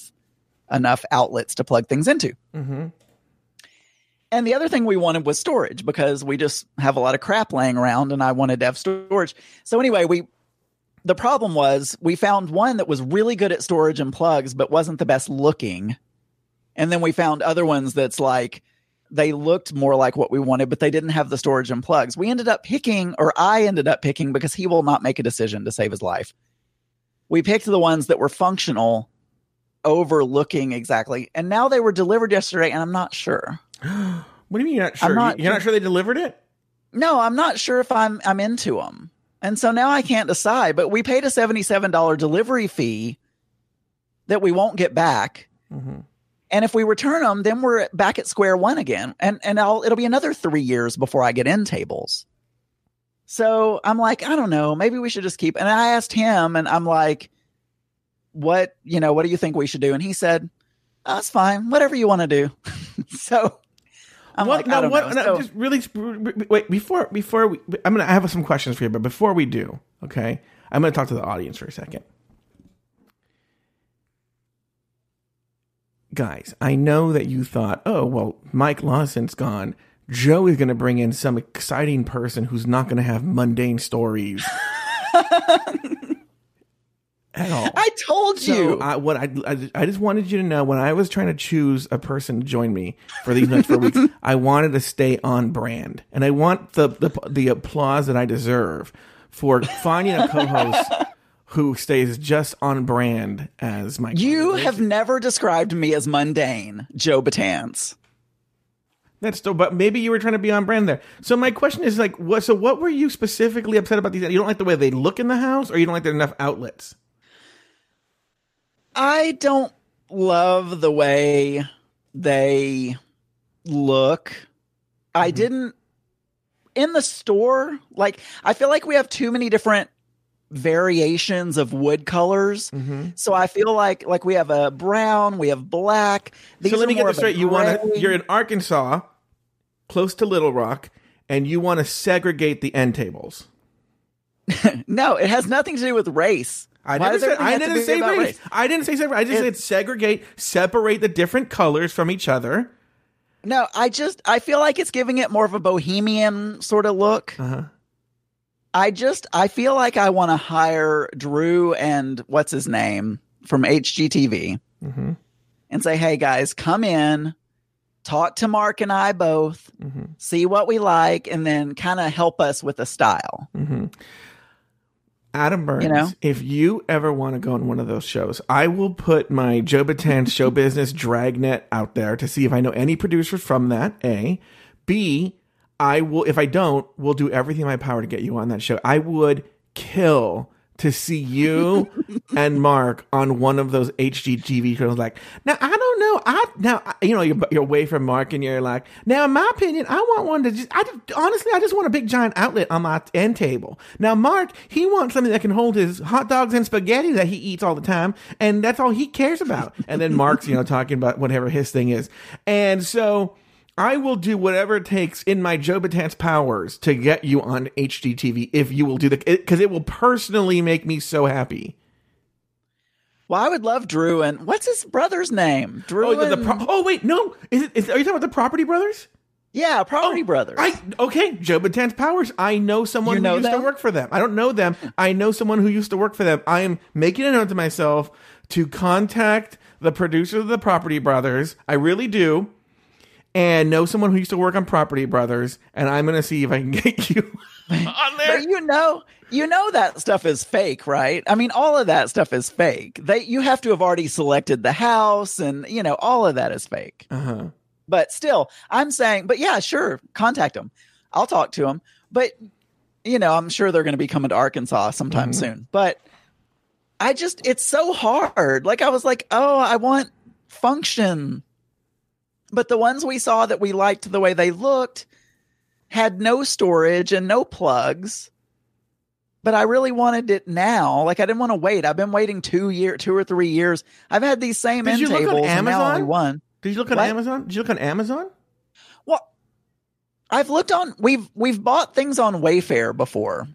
enough outlets to plug things into. hmm And the other thing we wanted was storage because we just have a lot of crap laying around and I wanted to have storage. So anyway, we the problem was we found one that was really good at storage and plugs but wasn't the best looking. And then we found other ones that's like they looked more like what we wanted but they didn't have the storage and plugs. We ended up picking or I ended up picking because he will not make a decision to save his life. We picked the ones that were functional overlooking exactly. And now they were delivered yesterday and I'm not sure. What do you mean you're not sure? Not you're not sure they delivered it? No, I'm not sure if I'm I'm into them. And so now I can't decide, but we paid a $77 delivery fee that we won't get back. hmm And if we return them, then we're back at square one again. And and I'll it'll be another 3 years before I get in tables. So I'm like, I don't know, maybe we should just keep. And I asked him and I'm like what, you know, what do you think we should do? And he said, oh, "That's fine. Whatever you want to do." so I'm what, like, I no, don't what, know. no, So- just really wait before before we. I'm gonna I have some questions for you, but before we do, okay, I'm gonna talk to the audience for a second. Guys, I know that you thought, oh well, Mike Lawson's gone. Joe is gonna bring in some exciting person who's not gonna have mundane stories at all. I told So you. I, what I, I I just wanted you to know when I was trying to choose a person to join me for these next four weeks, I wanted to stay on brand, and I want the the, the applause that I deserve for finding a co-host who stays just on brand as my. You have never described me as mundane, Joe Betance. that's still, but maybe you were trying to be on brand there. So my question is like, what? So what were you specifically upset about these? You don't like the way they look in the house, or you don't like there enough outlets? I don't love the way they look. I didn't in the store, like I feel like we have too many different variations of wood colors. Mm-hmm. So I feel like like we have a brown, we have black. These so let me get this straight. You want to? You're in Arkansas, close to Little Rock, and you want to segregate the end tables. No, it has nothing to do with race. I Why said. everything I didn't say about race. I didn't say separate. I just It- said segregate, separate the different colors from each other. No, I just I feel like it's giving it more of a bohemian sort of look. Uh-huh. I just I feel like I want to hire Drew and what's his name from HGTV hmm and say, "Hey guys, come in, talk to Mark and I both, hmm see what we like, and then kind of help us with the style." hmm Adam Burns, You know? if you ever want to go on one of those shows, I will put my Joe Betance show business dragnet out there to see if I know any producers from that. A, B, I will. If I don't, we'll do everything in my power to get you on that show. I would kill to see you and Mark on one of those HGTV shows. Like, now I don't know. I now you know you're, you're away from Mark and you're like, now in my opinion, I want one to just. I just, honestly, I just want a big giant outlet on my end table. Now Mark, he wants something that can hold his hot dogs and spaghetti that he eats all the time, and that's all he cares about. And then Mark's you know talking about whatever his thing is, and so. I will do whatever it takes in my Joe powers to get you on HGTV if you will do the because it will personally make me so happy. Well, I would love Drew and what's his brother's name? Drew. Oh, the, the pro- oh wait, no, is it? Is, are you talking about the Property Brothers? yeah, Property Oh, Brothers. I okay, Joe powers. I know someone You who know used to work for them. I don't know them. I know someone who used to work for them. I am making a note to myself to contact the producer of the Property Brothers. I really do. And know someone who used to work on Property Brothers, and I'm gonna see if I can get you on there. But you know, you know that stuff is fake, right? I mean, all of that stuff is fake. They you have to have already selected the house, and you know, all of that is fake. Uh-huh. But still, I'm saying, but yeah, sure, contact them. I'll talk to them. But you know, I'm sure they're going to be coming to Arkansas sometime soon. But I just, it's so hard. Like I was like, oh, I want function. But the ones we saw that we liked the way they looked had no storage and no plugs. But I really wanted it now. Like I didn't want to wait. I've been waiting two year, two or three years. I've had these same Did end you look on tables and now Amazon? only one. Did you look on What? Amazon? Did you look on Amazon? Well, I've looked on we've we've bought things on Wayfair before.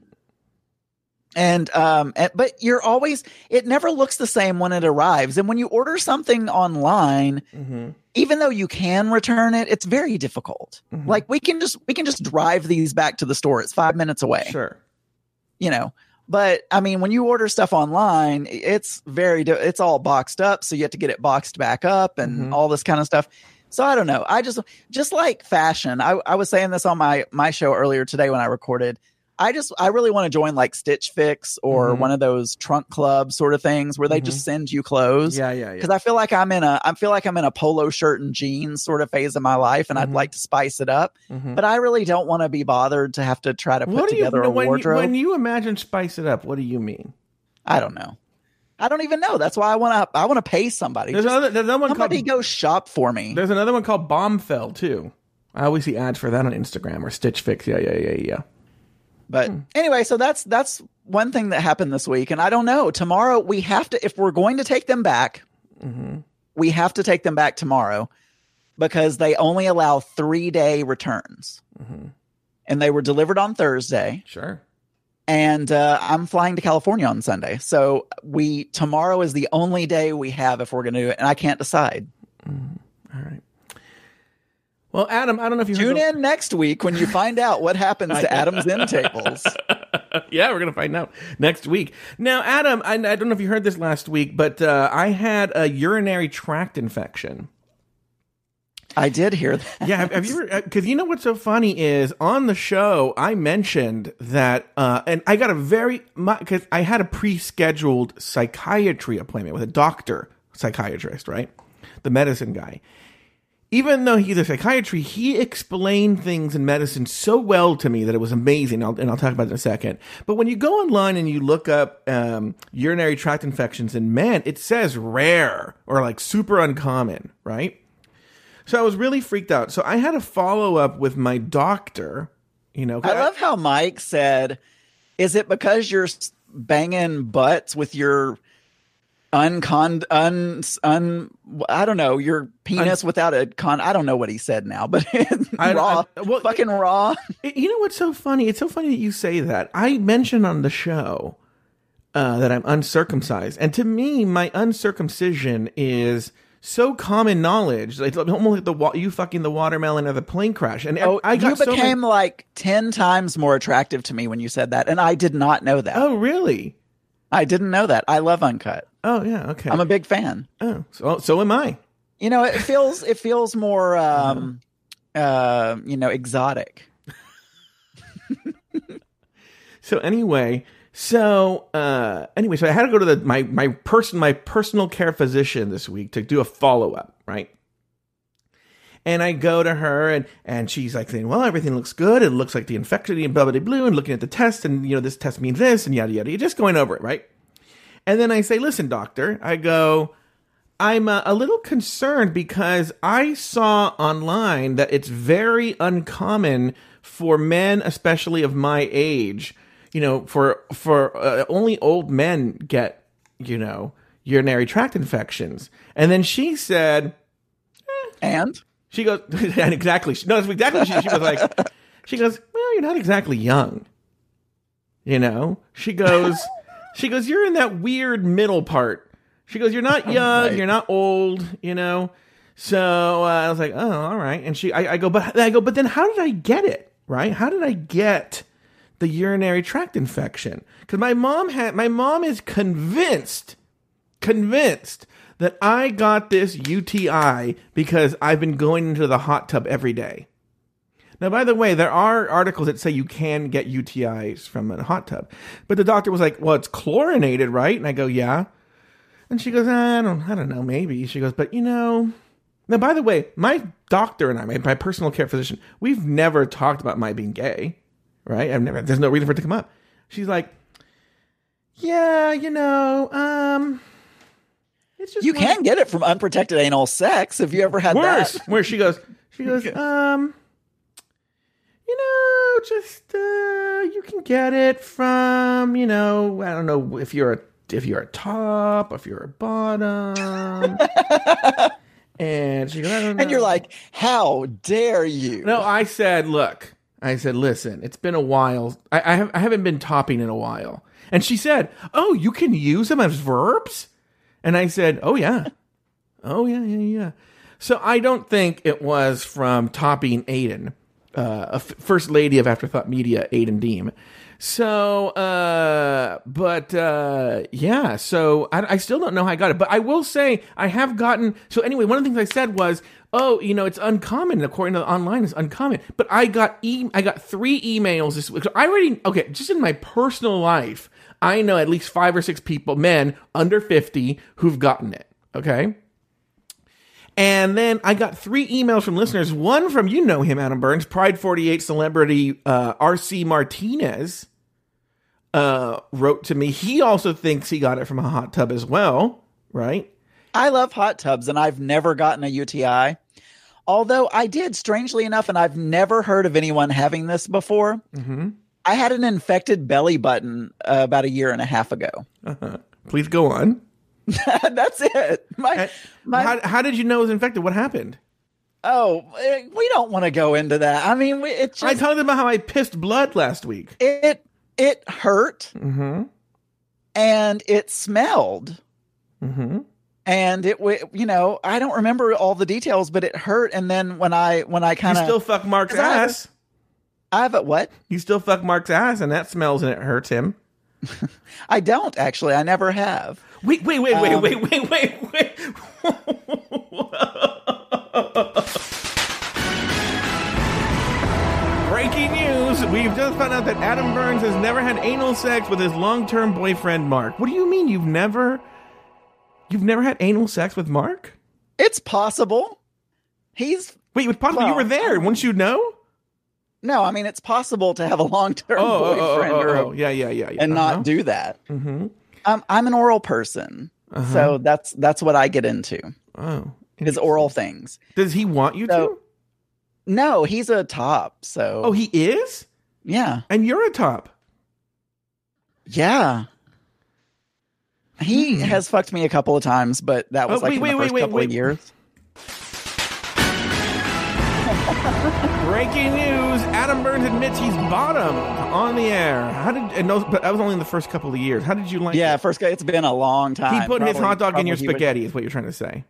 And um and, but you're always it never looks the same when it arrives. And when you order something online, Mm-hmm. Even though you can return it, it's very difficult. Mhm. Like we can just we can just drive these back to the store. It's 5 minutes away Sure. you know but i mean when you order stuff online it's very it's all boxed up so you have to get it boxed back up and Mhm. all this kind of stuff so i don't know i just just like fashion i, I was saying this on my my show earlier today when i recorded i just i really want to join like stitch fix or Mhm. one of those trunk club sort of things where they Mhm. just send you clothes Yeah, yeah, yeah. because I feel like I'm in a I feel like I'm in a polo shirt and jeans sort of phase of my life, and I'd Mhm. like to spice it up. Mhm. But I really don't want to be bothered to have to try to put What do you together a when, you wardrobe. when you imagine spice it up? What do you mean? I don't know. I don't even know. That's why I want to. I want to pay somebody. There's Just another there's another one somebody called go shop for me. there's another one called Bombfell too. I always see ads for that on Instagram or Stitch Fix. Yeah, yeah, yeah, yeah. But Hmm. anyway, so that's that's one thing that happened this week, and I don't know. Tomorrow we have to, if we're going to take them back, Mm-hmm. we have to take them back tomorrow because they only allow three day returns, Mhm. and they were delivered on Thursday. Sure. and uh, I'm flying to California on Sunday. So we tomorrow is the only day we have if we're going to do it, and I can't decide. All right. Well, Adam, I don't know if you Tune in next week when you find out what happens to Adam's end tables. yeah, we're gonna find out next week. Now, Adam, I, I don't know if you heard this last week, but uh, I had a urinary tract infection. I did hear that. yeah, have, have you? Because you know what's so funny is on the show I mentioned that, uh, and I got a very because I had a pre-scheduled psychiatry appointment with a doctor, psychiatrist, right, the medicine guy. Even though he's a psychiatrist, he explained things in medicine so well to me that it was amazing. I'll, and I'll talk about it in a second. But when you go online and you look up um, urinary tract infections in men, it says rare or like super uncommon, right? So I was really freaked out. So I had a follow up with my doctor. You know, I love how Mike said, "Is it because you're banging butts with your uncon un un I don't know your penis without a con? I don't know what he said now, but I- raw, I- well, fucking raw. You know what's so funny? It's so funny that you say that. I mentioned on the show uh, that I'm uncircumcised, and to me, my uncircumcision is so common knowledge. Like almost like the wa- you fucking the watermelon or the plane crash. And Oh, I you got so many- became like ten times more attractive to me when you said that, and I did not know that. oh, really? I didn't know that. I love uncut. Oh, yeah. Okay. I'm a big fan. oh, so so am I. You know, it feels it feels more um Uh-huh. uh you know exotic. So anyway, So uh, anyway, so I had to go to the my my person my personal care physician this week to do a follow up, right? And I go to her and and she's like saying, "Well, everything looks good. It looks like the infection and blah blah blue." And looking at the test, and you know this test means this, and yada yada. You're just going over it, right? And then I say, "Listen, doctor," I go, "I'm uh, a little concerned because I saw online that it's very uncommon for men, especially of my age, you know, for for uh, only old men get, you know, urinary tract infections." And then she said. And She goes, and exactly. No, that's exactly. She, she was like, she goes, well, you're not exactly young. You know, she goes, she goes, you're in that weird middle part. She goes, you're not young, Right. you're not old, you know. So uh, I was like, oh, all right. And she, I, I go, but I go, but then how did I get it? Right? How did I get the urinary tract infection? Because my mom had, my mom is convinced convinced that I got this UTI because I've been going into the hot tub every day. Now, by the way, there are articles that say you can get UTIs from a hot tub, but the doctor was like, "Well, it's chlorinated, right?" And I go, "Yeah." And she goes, "I don't, I don't know, maybe." She goes, "But you know." Now, by the way, my doctor and I, my, my personal care physician, we've never talked about my being gay, right? I've never. There's no reason for it to come up. She's like, "Yeah, you know, um." It's just you can get it from unprotected anal sex. Have you ever had worse. that? Where she goes, she goes, um, you know, just uh, you can get it from, you know, I don't know if you're a if you're a top, if you're a bottom, and she goes, I don't know. And you're like, how dare you? no, I said, look, I said, listen, it's been a while. I, I have I haven't been topping in a while, and she said, oh, you can use them as verbs, and I said, oh yeah. Oh yeah, yeah, yeah. So I don't think it was from topping Aiden, uh, a f- first lady of Afterthought Media, Aiden Deem. So, uh, but uh, yeah. So I, I still don't know how I got it, but I will say I have gotten. So anyway, one of the things I said was, oh, you know, it's uncommon according to the online. It's uncommon, but I got e- I got three emails this week. So I already okay, just in my personal life, I know at least five or six people, men under fifty, who've gotten it. Okay. And then I got three emails from listeners. One from you know him, Adam Burns, Pride 48 celebrity uh, RC Martinez uh, wrote to me. He also thinks he got it from a hot tub as well, right? I love hot tubs and I've never gotten a UTI. Although I did, strangely enough, and I've never heard of anyone having this before. Mm-hmm. I had an infected belly button uh, about a year and a half ago. Uh-huh. Please go on. That's it. My, my, how, how did you know it was infected? What happened? oh, eh, we don't want to go into that. I mean, we- it I just talked about how I pissed blood last week. it it hurt Mm-hmm. and it smelled Mm-hmm. and it you know I don't remember all the details, but it hurt. And then when I when I You kind still of fuck Mark's 'Cause I ass. I have it what You still fuck Mark's ass, and that smells and it hurts him. I don't actually. I never have. Wait, wait, wait, wait, Um, wait, wait, wait, wait. Breaking news. We've just found out that Adam Burns has never had anal sex with his long-term boyfriend Mark. What do you mean you've never You've never had anal sex with Mark? It's possible. He's Wait, with possible you were there. Wouldn't you know? No. I mean, it's possible to have a long term Oh, oh, oh, boyfriend oh, or a- oh, yeah, yeah, yeah, yeah. and Uh-huh. not do that. Mhm. Um, I'm an oral person, Uh-huh. so that's that's what I get into Oh. is oral things. Does he want you to? No, he's a top. So Oh, he is? yeah, And you're a top. yeah. He has fucked me a couple of times, but that was Hmm. Oh, like wait, the wait, first wait, couple wait. of years. Breaking news: Adam Burns admits he's bottomed on the air. How did? But that was only in the first couple of years. How did you like? Yeah, it? first guy. It's been a long time. he put his hot dog in your probably he would- spaghetti. Is what you're trying to say?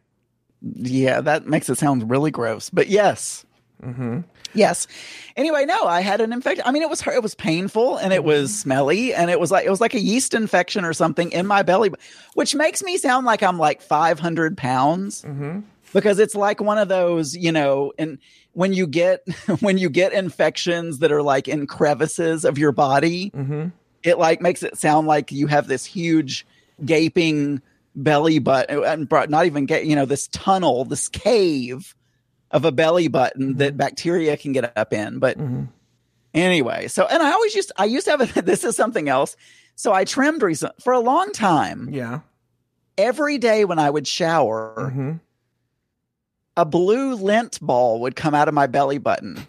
Yeah, that makes it sound really gross. But yes. Mm-hmm. Yes. Anyway, no, I had an infection. I mean, it was it was painful and it Mm-hmm. was smelly and it was like it was like a yeast infection or something in my belly, which makes me sound like I'm like 500 pounds Mm-hmm. because it's like one of those, you know, and when you get when you get infections that are like in crevices of your body, Mm-hmm. it like makes it sound like you have this huge gaping belly button and not even get you know this tunnel this cave of a belly button that bacteria can get up in but Mhm. anyway so and i always used i used to have a, this is something else so i trimmed recent for a long time Yeah. every day when i would shower hmm a blue lint ball would come out of my belly button.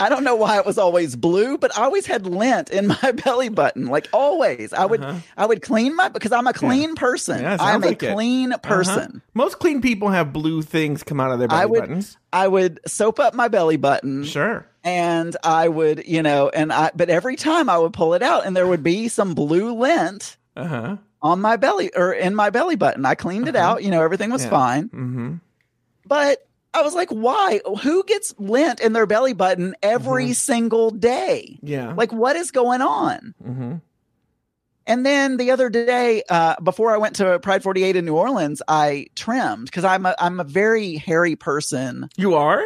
I don't know why it was always blue, but I always had lint in my belly button. Like always. I would Uh-huh. I would clean my because I'm a clean person. Yeah, I'm sounds a like it. clean person. Uh-huh. Most clean people have blue things come out of their belly I would- buttons. I would soap up my belly button Sure. and I would, you know, and I but every time I would pull it out and there would be some blue lint Uh huh. On my belly or in my belly button. I cleaned it Uh-huh. out, you know, everything was Yeah. fine. Mm-hmm. But I was like, why? Who gets lint in their belly button every single day? Yeah. Like, what is going on? mm-hmm. And then the other day, uh, before I went to Pride 48 in New Orleans, I trimmed because I'm a, I'm a very hairy person You are?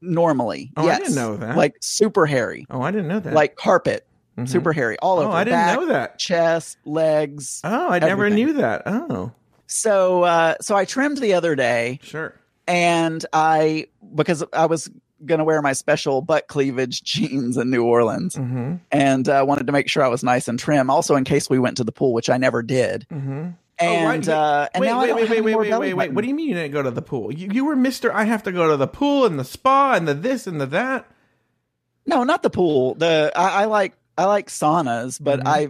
normally. Oh, I yes. didn't know that. Like super hairy, Oh, I didn't know that. like carpet, Mhm. super hairy all Oh, over. I didn't back, know that. Chest, legs. Oh, I never knew that. Oh, So, uh, so I trimmed the other day sure. and I because I was gonna wear my special butt cleavage jeans in New Orleans, Mm-hmm. and uh, wanted to make sure I was nice and trim. Also, in case we went to the pool, which I never did. Mm-hmm. And wait. uh, and wait, wait, wait, wait, wait, wait, wait, wait. What do you mean you didn't go to the pool? You, you were Mister. I have to go to the pool and the spa and the this and the that. No, not the pool. The I, I like I like saunas, but Mhm. I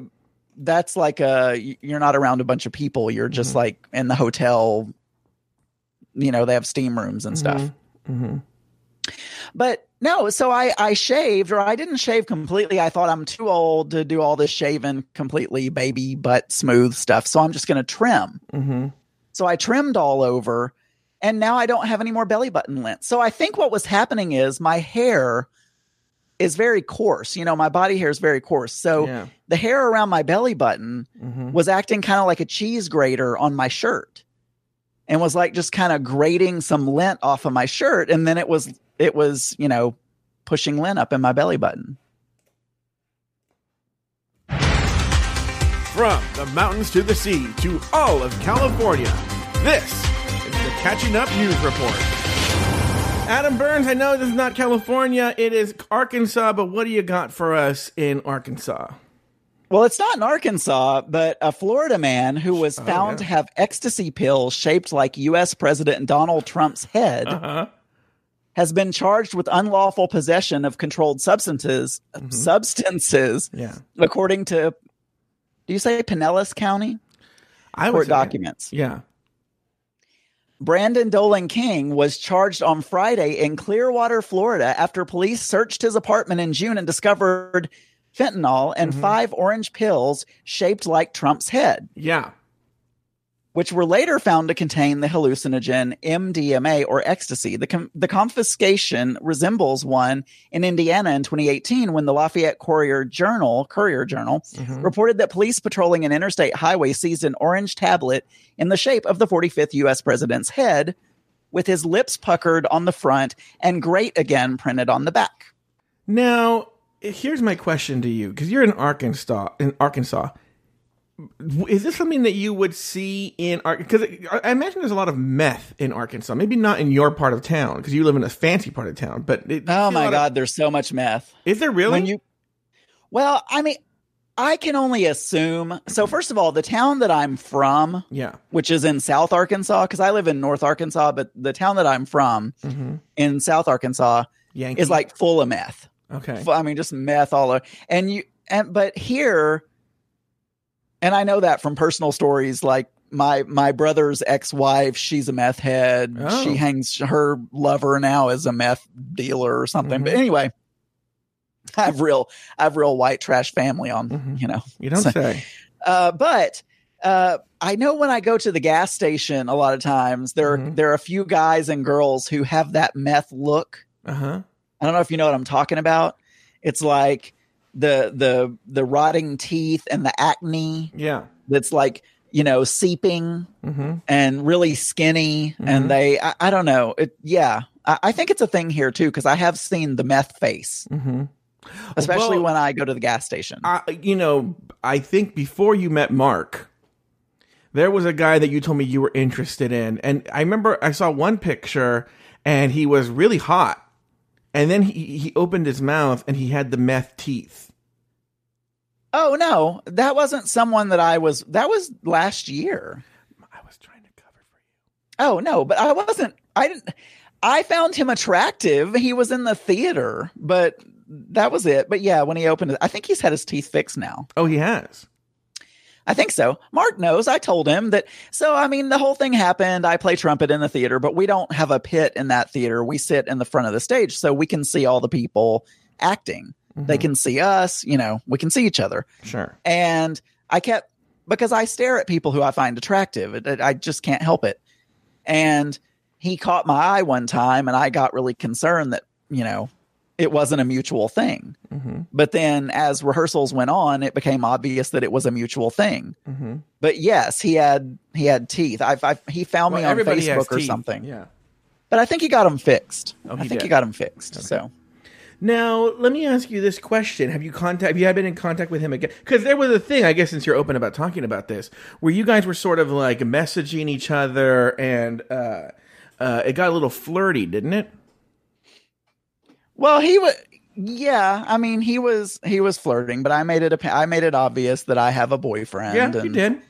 that's like a you're not around a bunch of people. You're just Mhm. like in the hotel. You know they have steam rooms and stuff. Mm-hmm. But no, so I I shaved or I didn't shave completely. I thought I'm too old to do all this shaving completely, baby butt smooth stuff. So I'm just going to trim. Mm-hmm. So I trimmed all over and now I don't have any more belly button lint. So I think what was happening is my hair is very coarse. You know, my body hair is very coarse. So yeah. the hair around my belly button Mm-hmm. was acting kind of like a cheese grater on my shirt and was like just kind of grating some lint off of my shirt and then it was it was, you know, pushing lint up in my belly button. From the mountains to the sea to all of California, this is the Catching Up News Report. Adam Burns, I know this is not California, it is Arkansas, but what do you got for us in Arkansas? Well, it's not in Arkansas, but a Florida man who was found yeah. to have ecstasy pills shaped like US President Donald Trump's head Uh-huh. has been charged with unlawful possession of controlled substances substances Yeah. according to do you say Pinellas County I court say- documents. Yeah. Brandon Dolan King was charged on Friday in Clearwater, Florida, after police searched his apartment in June and discovered fentanyl and Mhm. five orange pills shaped like Trump's head, Yeah. Which were later found to contain the hallucinogen MDMA or ecstasy. The, com- the confiscation resembles one in Indiana in 2018 when the Lafayette Courier Journal, Courier Journal, Mhm. reported that police patrolling an interstate highway seized an orange tablet in the shape of the 45th U.S. president's head, with his lips puckered on the front and great again printed on the back. Now, here's my question to you because you're in Arkansas. In Arkansas, is this something that you would see in Arkansas? Because I imagine there's a lot of meth in Arkansas. Maybe not in your part of town because you live in a fancy part of town. But it, Oh my lot of- God, there's so much meth. is there really? When you, well, I mean, I can only assume. So, first of all, the town that I'm from, yeah. which is in South Arkansas, because I live in North Arkansas, but the town that I'm from Mm-hmm. in South Arkansas Yankee is like full of meth. okay. I mean, just meth all over. And you, and but here, and I know that from personal stories, like my my brother's ex wife, she's a meth head. Oh. She hangs her lover now as a meth dealer or something. But Mhm. anyway, I have real I have real white trash family on, Mhm. you know. You don't So- say. Uh, but uh, I know when I go to the gas station, a lot of times there Mhm. there are a few guys and girls who have that meth look. Uh huh. I don't know if you know what I'm talking about. It's like the the the rotting teeth and the acne Yeah. that's like you know seeping Mm-hmm. and really skinny Mhm. and they I, I don't know it yeah I, I think it's a thing here too because I have seen the meth face Mm-hmm. especially Well- when I go to the gas station. I, you know, I think before you met Mark, there was a guy that you told me you were interested in, and I remember I saw one picture, and he was really hot, and then he he opened his mouth and he had the meth teeth. oh no, that wasn't someone that I was. That was last year. I was trying to cover for you. Oh no, but I wasn't. I didn't. I found him attractive. He was in the theater, but that was it. But yeah, when he opened it, I think he's had his teeth fixed now. Oh, he has. I think so. Mark knows. I told him that. So, I mean, the whole thing happened. I play trumpet in the theater, but we don't have a pit in that theater. We sit in the front of the stage so we can see all the people acting. They Mm-hmm. can see us, you know, we can see each other. Sure. And I kept, because I stare at people who I find attractive. It- it- I just can't help it. And he caught my eye one time and I got really concerned that, you know, it wasn't a mutual thing. Mm-hmm. But then as rehearsals went on, it became obvious that it was a mutual thing. Mm-hmm. But yes, he had he had teeth. I, I he found me on Facebook or something. Yeah. But I think he got them fixed. Oh, I think did. he got them fixed. So Now, let me ask you this question: Have you contact? Have you been in contact with him again? Because there was a thing, I guess, since you're open about talking about this, where you guys were sort of like messaging each other, and uh, uh, it got a little flirty, didn't it? Well, he was. Yeah, I mean, he was he was flirting, but I made it a, I made it obvious that I have a boyfriend. yeah, and, you did.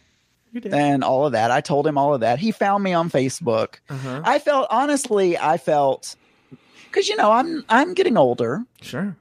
You did. and all of that. I told him all of that. He found me on Facebook. Uh-huh. I felt honestly, I felt because you know I'm I'm getting older. Sure.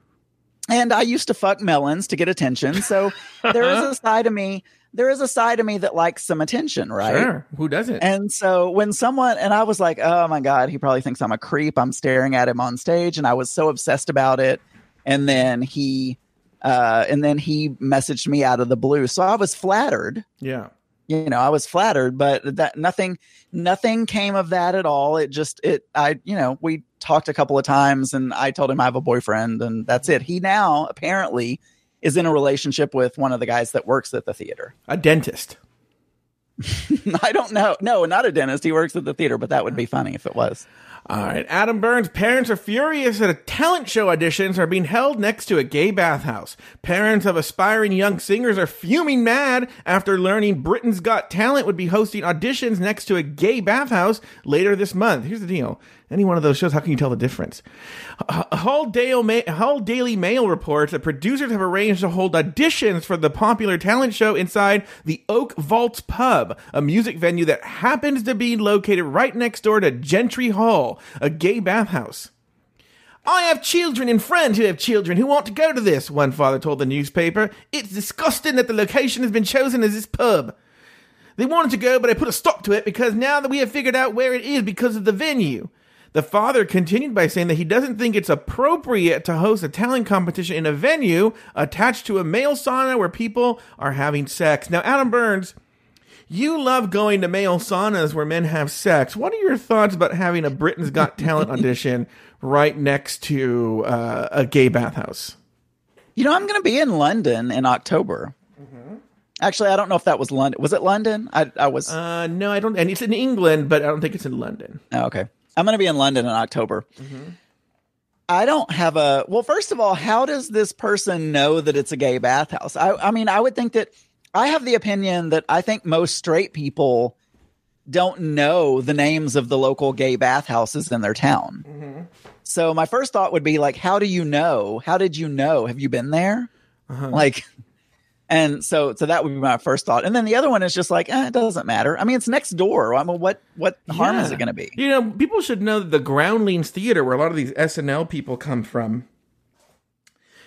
and I used to fuck melons to get attention. So there is a side of me. There is a side of me that likes some attention, right? Sure. Who doesn't? And so when someone and I was like, "Oh my god, he probably thinks I'm a creep." I'm staring at him on stage, and I was so obsessed about it. And then he, uh, and then he messaged me out of the blue. So I was flattered. yeah. You know, I was flattered, but that nothing, nothing came of that at all. It just, it, I, you know, we talked a couple of times, and I told him I have a boyfriend, and that's it. He now apparently is in a relationship with one of the guys that works at the theater. A dentist. I don't know. No, not a dentist. He works at the theater, but that would be funny if it was. All right. Adam Burns' parents are furious that a talent show auditions are being held next to a gay bathhouse. Parents of aspiring young singers are fuming mad after learning Britain's Got Talent would be hosting auditions next to a gay bathhouse later this month. Here's the deal. Any one of those shows, how can you tell the difference? Hull Daily Mail reports that producers have arranged to hold auditions for the popular talent show inside the Oak Vaults Pub, a music venue that happens to be located right next door to Gentry Hall, a gay bathhouse. I have children and friends who have children who want to go to this, one father told the newspaper. It's disgusting that the location has been chosen as this pub. They wanted to go, but I put a stop to it because now that we have figured out where it is because of the venue. The father continued by saying that he doesn't think it's appropriate to host a talent competition in a venue attached to a male sauna where people are having sex. Now, Adam Burns, you love going to male saunas where men have sex. What are your thoughts about having a Britain's Got Talent audition right next to uh, a gay bathhouse? You know, I'm going to be in London in October. Actually, I don't know if that was London. Was it London? I, I was. Uh, no, I don't. And it's in England, but I don't think it's in London. oh, okay. I'm going to be in London in October. Mm-hmm. I don't have a. Well, first of all, how does this person know that it's a gay bathhouse? I, I mean, I would think that I have the opinion that I think most straight people don't know the names of the local gay bathhouses in their town. Mm-hmm. So my first thought would be like, how do you know? How did you know? Have you been there? Uh-huh. Like, and so so that would be my first thought. And then the other one is just like, eh, it doesn't matter. I mean, it's next door. I mean, what what harm is it going to be? You know, people should know that the Groundlings Theater, where a lot of these SNL people come from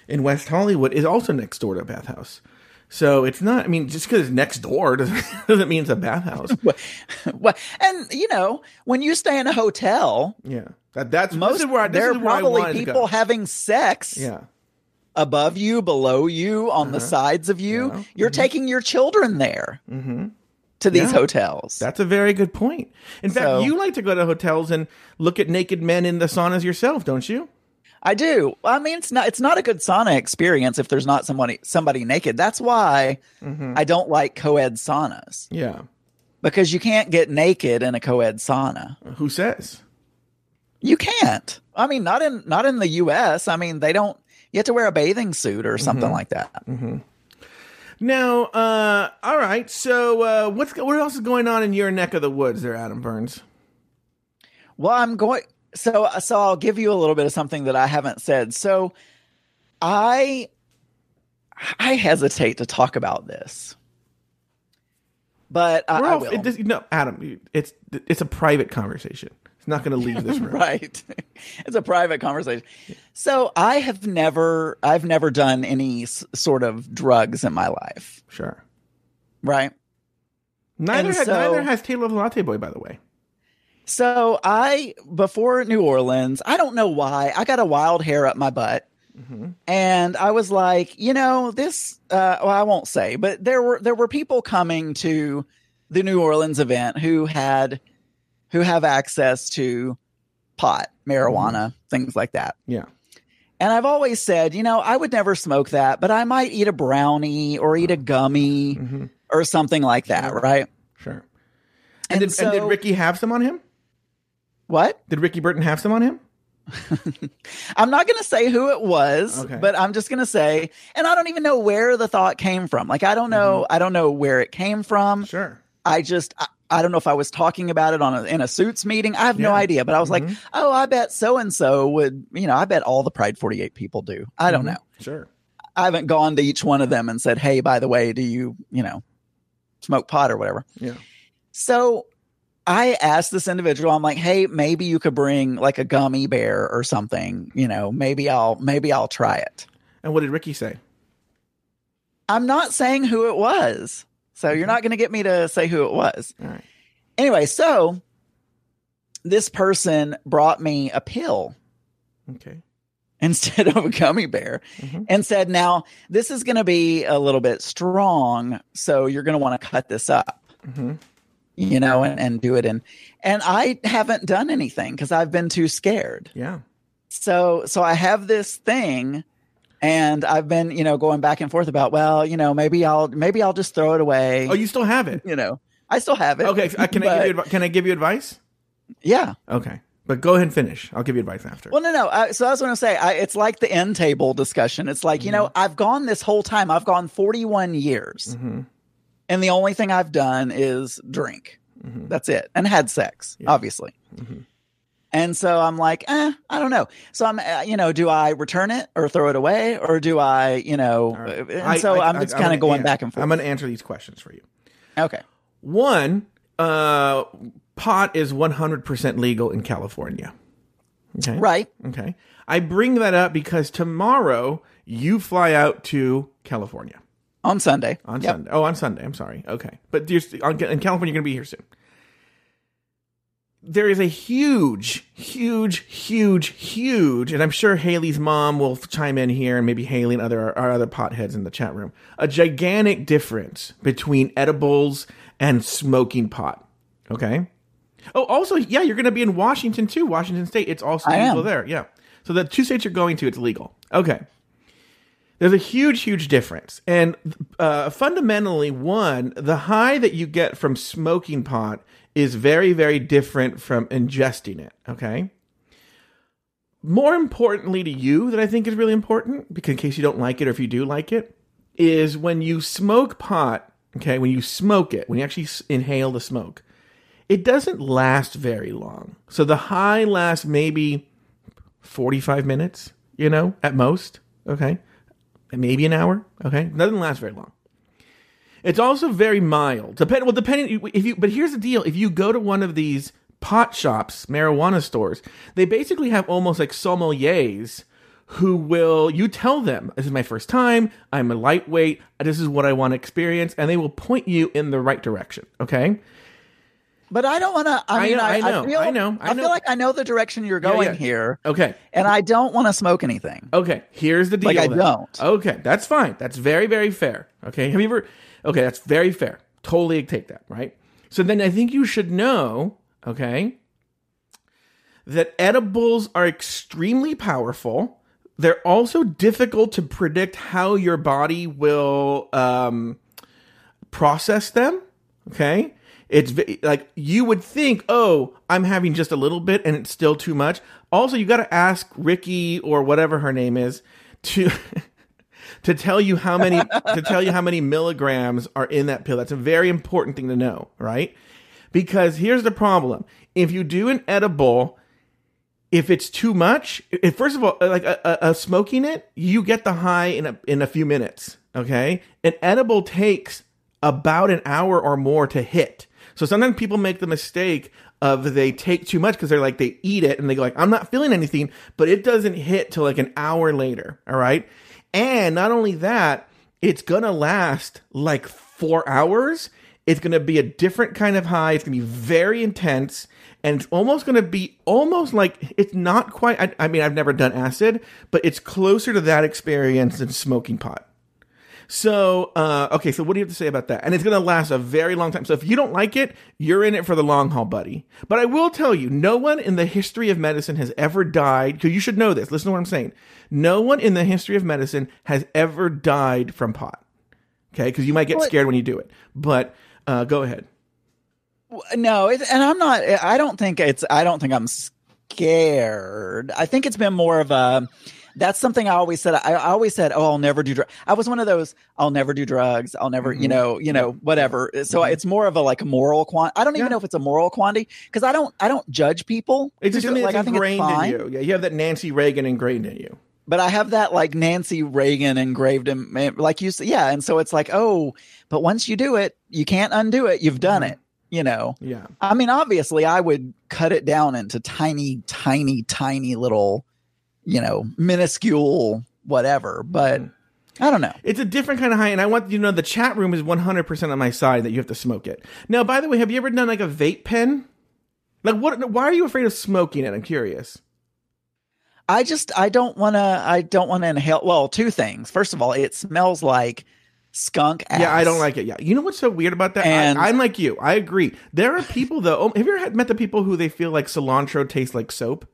in West Hollywood, is also next door to a bathhouse. So it's not, I mean, just because it's next door doesn't, doesn't mean it's a bathhouse. Well, and you know, when you stay in a hotel, yeah. That, that's most this is where, I- this there is are where probably people having sex Yeah. Above you, below you, on the sides of you. Uh-huh. Yeah. You're taking your children there Mm-hmm. to these Yeah. hotels. That's a very good point. In fact, So- you like to go to hotels and look at naked men in the saunas yourself, don't you? I do. I mean, it's not it's not a good sauna experience if there's not somebody somebody naked. That's why Mm-hmm. I don't like co-ed saunas Yeah. because you can't get naked in a co-ed sauna. Who says? You can't. I mean, not in not in the U.S. I mean, they don't. You have to wear a bathing suit or something like that. Mm-hmm. Now, uh, all right. So, uh, what's what else is going on in your neck of the woods, there, Adam Burns? Well, I'm going. So, so I'll give you a little bit of something that I haven't said. So, I, I hesitate to talk about this, but I, We're I will. it no, Adam, it's it's a private conversation. It's not going to leave this room. right it's a private conversation so i have never i've never done any s- sort of drugs in my life Sure. right Neither And has, so- neither has Taylor the Latte Boy, by the way. so i before new orleans i don't know why i got a wild hair up my butt and i was like you know this uh well i won't say but there were there were people coming to the new orleans event who had who have access to pot marijuana mm-hmm. things like that Yeah. And I've always said, you know, I would never smoke that, but I might eat a brownie or eat a uh-huh. gummy Mhm. or something like that, Sure. right? Sure. And, And did, and did Ricky have some on him? What? Did Ricky Burton have some on him? I'm not going to say who it was, Okay. but I'm just going to say, and I don't even know where the thought came from. Like, I don't know, mm-hmm. I don't know where it came from. Sure. I just, I, I don't know if I was talking about it on a, in a suits meeting. I have no idea, but I was Mhm. like, oh, I bet so and so would, you know, I bet all the Pride 48 people do. I don't Mhm. know. Sure. I haven't gone to each one of them and said, hey, by the way, do you, you know, smoke pot or whatever? Yeah. So I asked this individual, I'm like, hey, maybe you could bring like a gummy bear or something. You know, maybe I'll maybe I'll try it. And what did Ricky say? I'm not saying who it was. So you're not gonna get me to say who it was. All right. Anyway, so this person brought me a pill Okay. instead of a gummy bear Mhm. and said, now this is going to be a little bit strong. So you're going to want to cut this up. Mhm. you know, and, and do it. And, and I haven't done anything because I've been too scared. Yeah. So, so I have this thing and I've been, you know, going back and forth about, well, you know, maybe I'll, maybe I'll just throw it away. Oh, you still have it? you know, I still have it. Okay. uh, Can I give you can I give you advice? Yeah. Okay. But go ahead and finish. I'll give you advice after. Well, no, no. I, so I was going to say, I, it's like the end table discussion. It's like, you know, Mm-hmm. I've gone this whole time. I've gone 41 years, Mhm. and the only thing I've done is drink. Mhm. That's it, and had sex, Yeah. obviously. And so I'm like, eh, I don't know. So I'm, uh, you know, do I return it or throw it away, or do I, you know? Right. And I- so I- am just kind of gonna an- back and forth. I'm going to answer these questions for you. okay. One, uh, pot is 100% legal in California. Okay. Right. Okay. I bring that up because tomorrow you fly out to California On Sunday. on Yep. Sunday. Oh, on Sunday. I'm sorry. Okay. But you're, on, in California, you're going to be here soon. There is a huge, huge, huge, huge, and I'm sure Haley's mom will chime in here, and maybe Haley and other our other potheads in the chat room. A gigantic difference between edibles and smoking pot. Okay. Oh, also, yeah, you're going to be in Washington too. Washington State, it's also legal there. Yeah. So the two states you're going to, it's legal. Okay. There's a huge, huge difference. And uh, fundamentally, one, the high that you get from smoking pot is very, very different from ingesting it. Okay. More importantly to you, that I think is really important, because in case you don't like it or if you do like it, is when you smoke pot, okay, when you smoke it, when you actually inhale the smoke, it doesn't last very long. So the high lasts maybe 45 minutes, you know, at most, okay? And maybe an hour, okay? It doesn't last very long. It's also very mild. Depend well, depending if you. But here's the deal: if you go to one of these pot shops, marijuana stores, they basically have almost like sommeliers who will. You tell them, "This is my first time. I'm a lightweight. This is what I want to experience," and they will point you in the right direction. Okay. But I don't want to. I I mean, know, I, I know, feel, I know, I I, know. feel like I know the direction you're going yeah. here, Okay. and I don't want to smoke anything. Okay. Here's the deal. Like, I then. don't. Okay, that's fine. That's very, very fair. Okay. Have you ever? Okay, that's very fair. Totally take that. Right. So then I think you should know. Okay. That edibles are extremely powerful. They're also difficult to predict how your body will um, process them. Okay. It's like you would think, oh, I'm having just a little bit and it's still too much. Also, you got to ask Ricky or whatever her name is to to tell you how many to tell you how many milligrams are in that pill. That's a very important thing to know, right? Because here's the problem: if you do an edible, if it's too much, if, first of all, like a, smoking it, you get the high in a in a few minutes. Okay, an edible takes about an hour or more to hit. So sometimes people make the mistake of they take too much because they're like they eat it and they go like I'm not feeling anything, but it doesn't hit till like an hour later. All right, and not only that, it's gonna last like four hours. It's gonna be a different kind of high. It's gonna be very intense, and it's almost gonna be almost like it's not quite. I, I mean, I've never done acid, but it's closer to that experience than smoking pot. So, uh, okay, so what do you have to say about that? And it's going to last a very long time. So if you don't like it, you're in it for the long haul, buddy. But I will tell you, no one in the history of medicine has ever died, because you should know this. Listen to what I'm saying. No one in the history of medicine has ever died from pot. Okay, because you might get Well, scared when you do it. But uh, go ahead. No, it, and I'm not. I don't think it's. I don't think I'm scared. I think it's been more of a. That's something I always said. I, I always said, "Oh, I'll never do drugs." I was one of those. I'll never do drugs. I'll never, Mm-hmm. you know, you know, whatever. So it's more of a like moral quant. I don't even Yeah. know if it's a moral quantity because I don't. I don't judge people. It's just do it. something like I that's think it's ingrained in you. Yeah, you have that Nancy Reagan ingrained in you. But I have that like Nancy Reagan engraved in, like you said, yeah. And so it's like, oh, but once you do it, you can't undo it. You've done Mm-hmm. it. You know. Yeah. I mean, obviously, I would cut it down into tiny, tiny, tiny little, you know, minuscule whatever. But hmm. I don't know. It's a different kind of high, and I want you to know the chat room is 100% on my side that you have to smoke it. Now, by the way, have you ever done like a vape pen? Like, what? Why are you afraid of smoking it? I'm curious. I just, I don't want to, I don't want to inhale. Well, two things. First of all, it smells like skunk ass. Yeah, I don't like it. Yeah, you know what's so weird about that? And- I, I'm like you. I agree. There are people though. Oh, have you ever met the people who they feel like cilantro tastes like soap?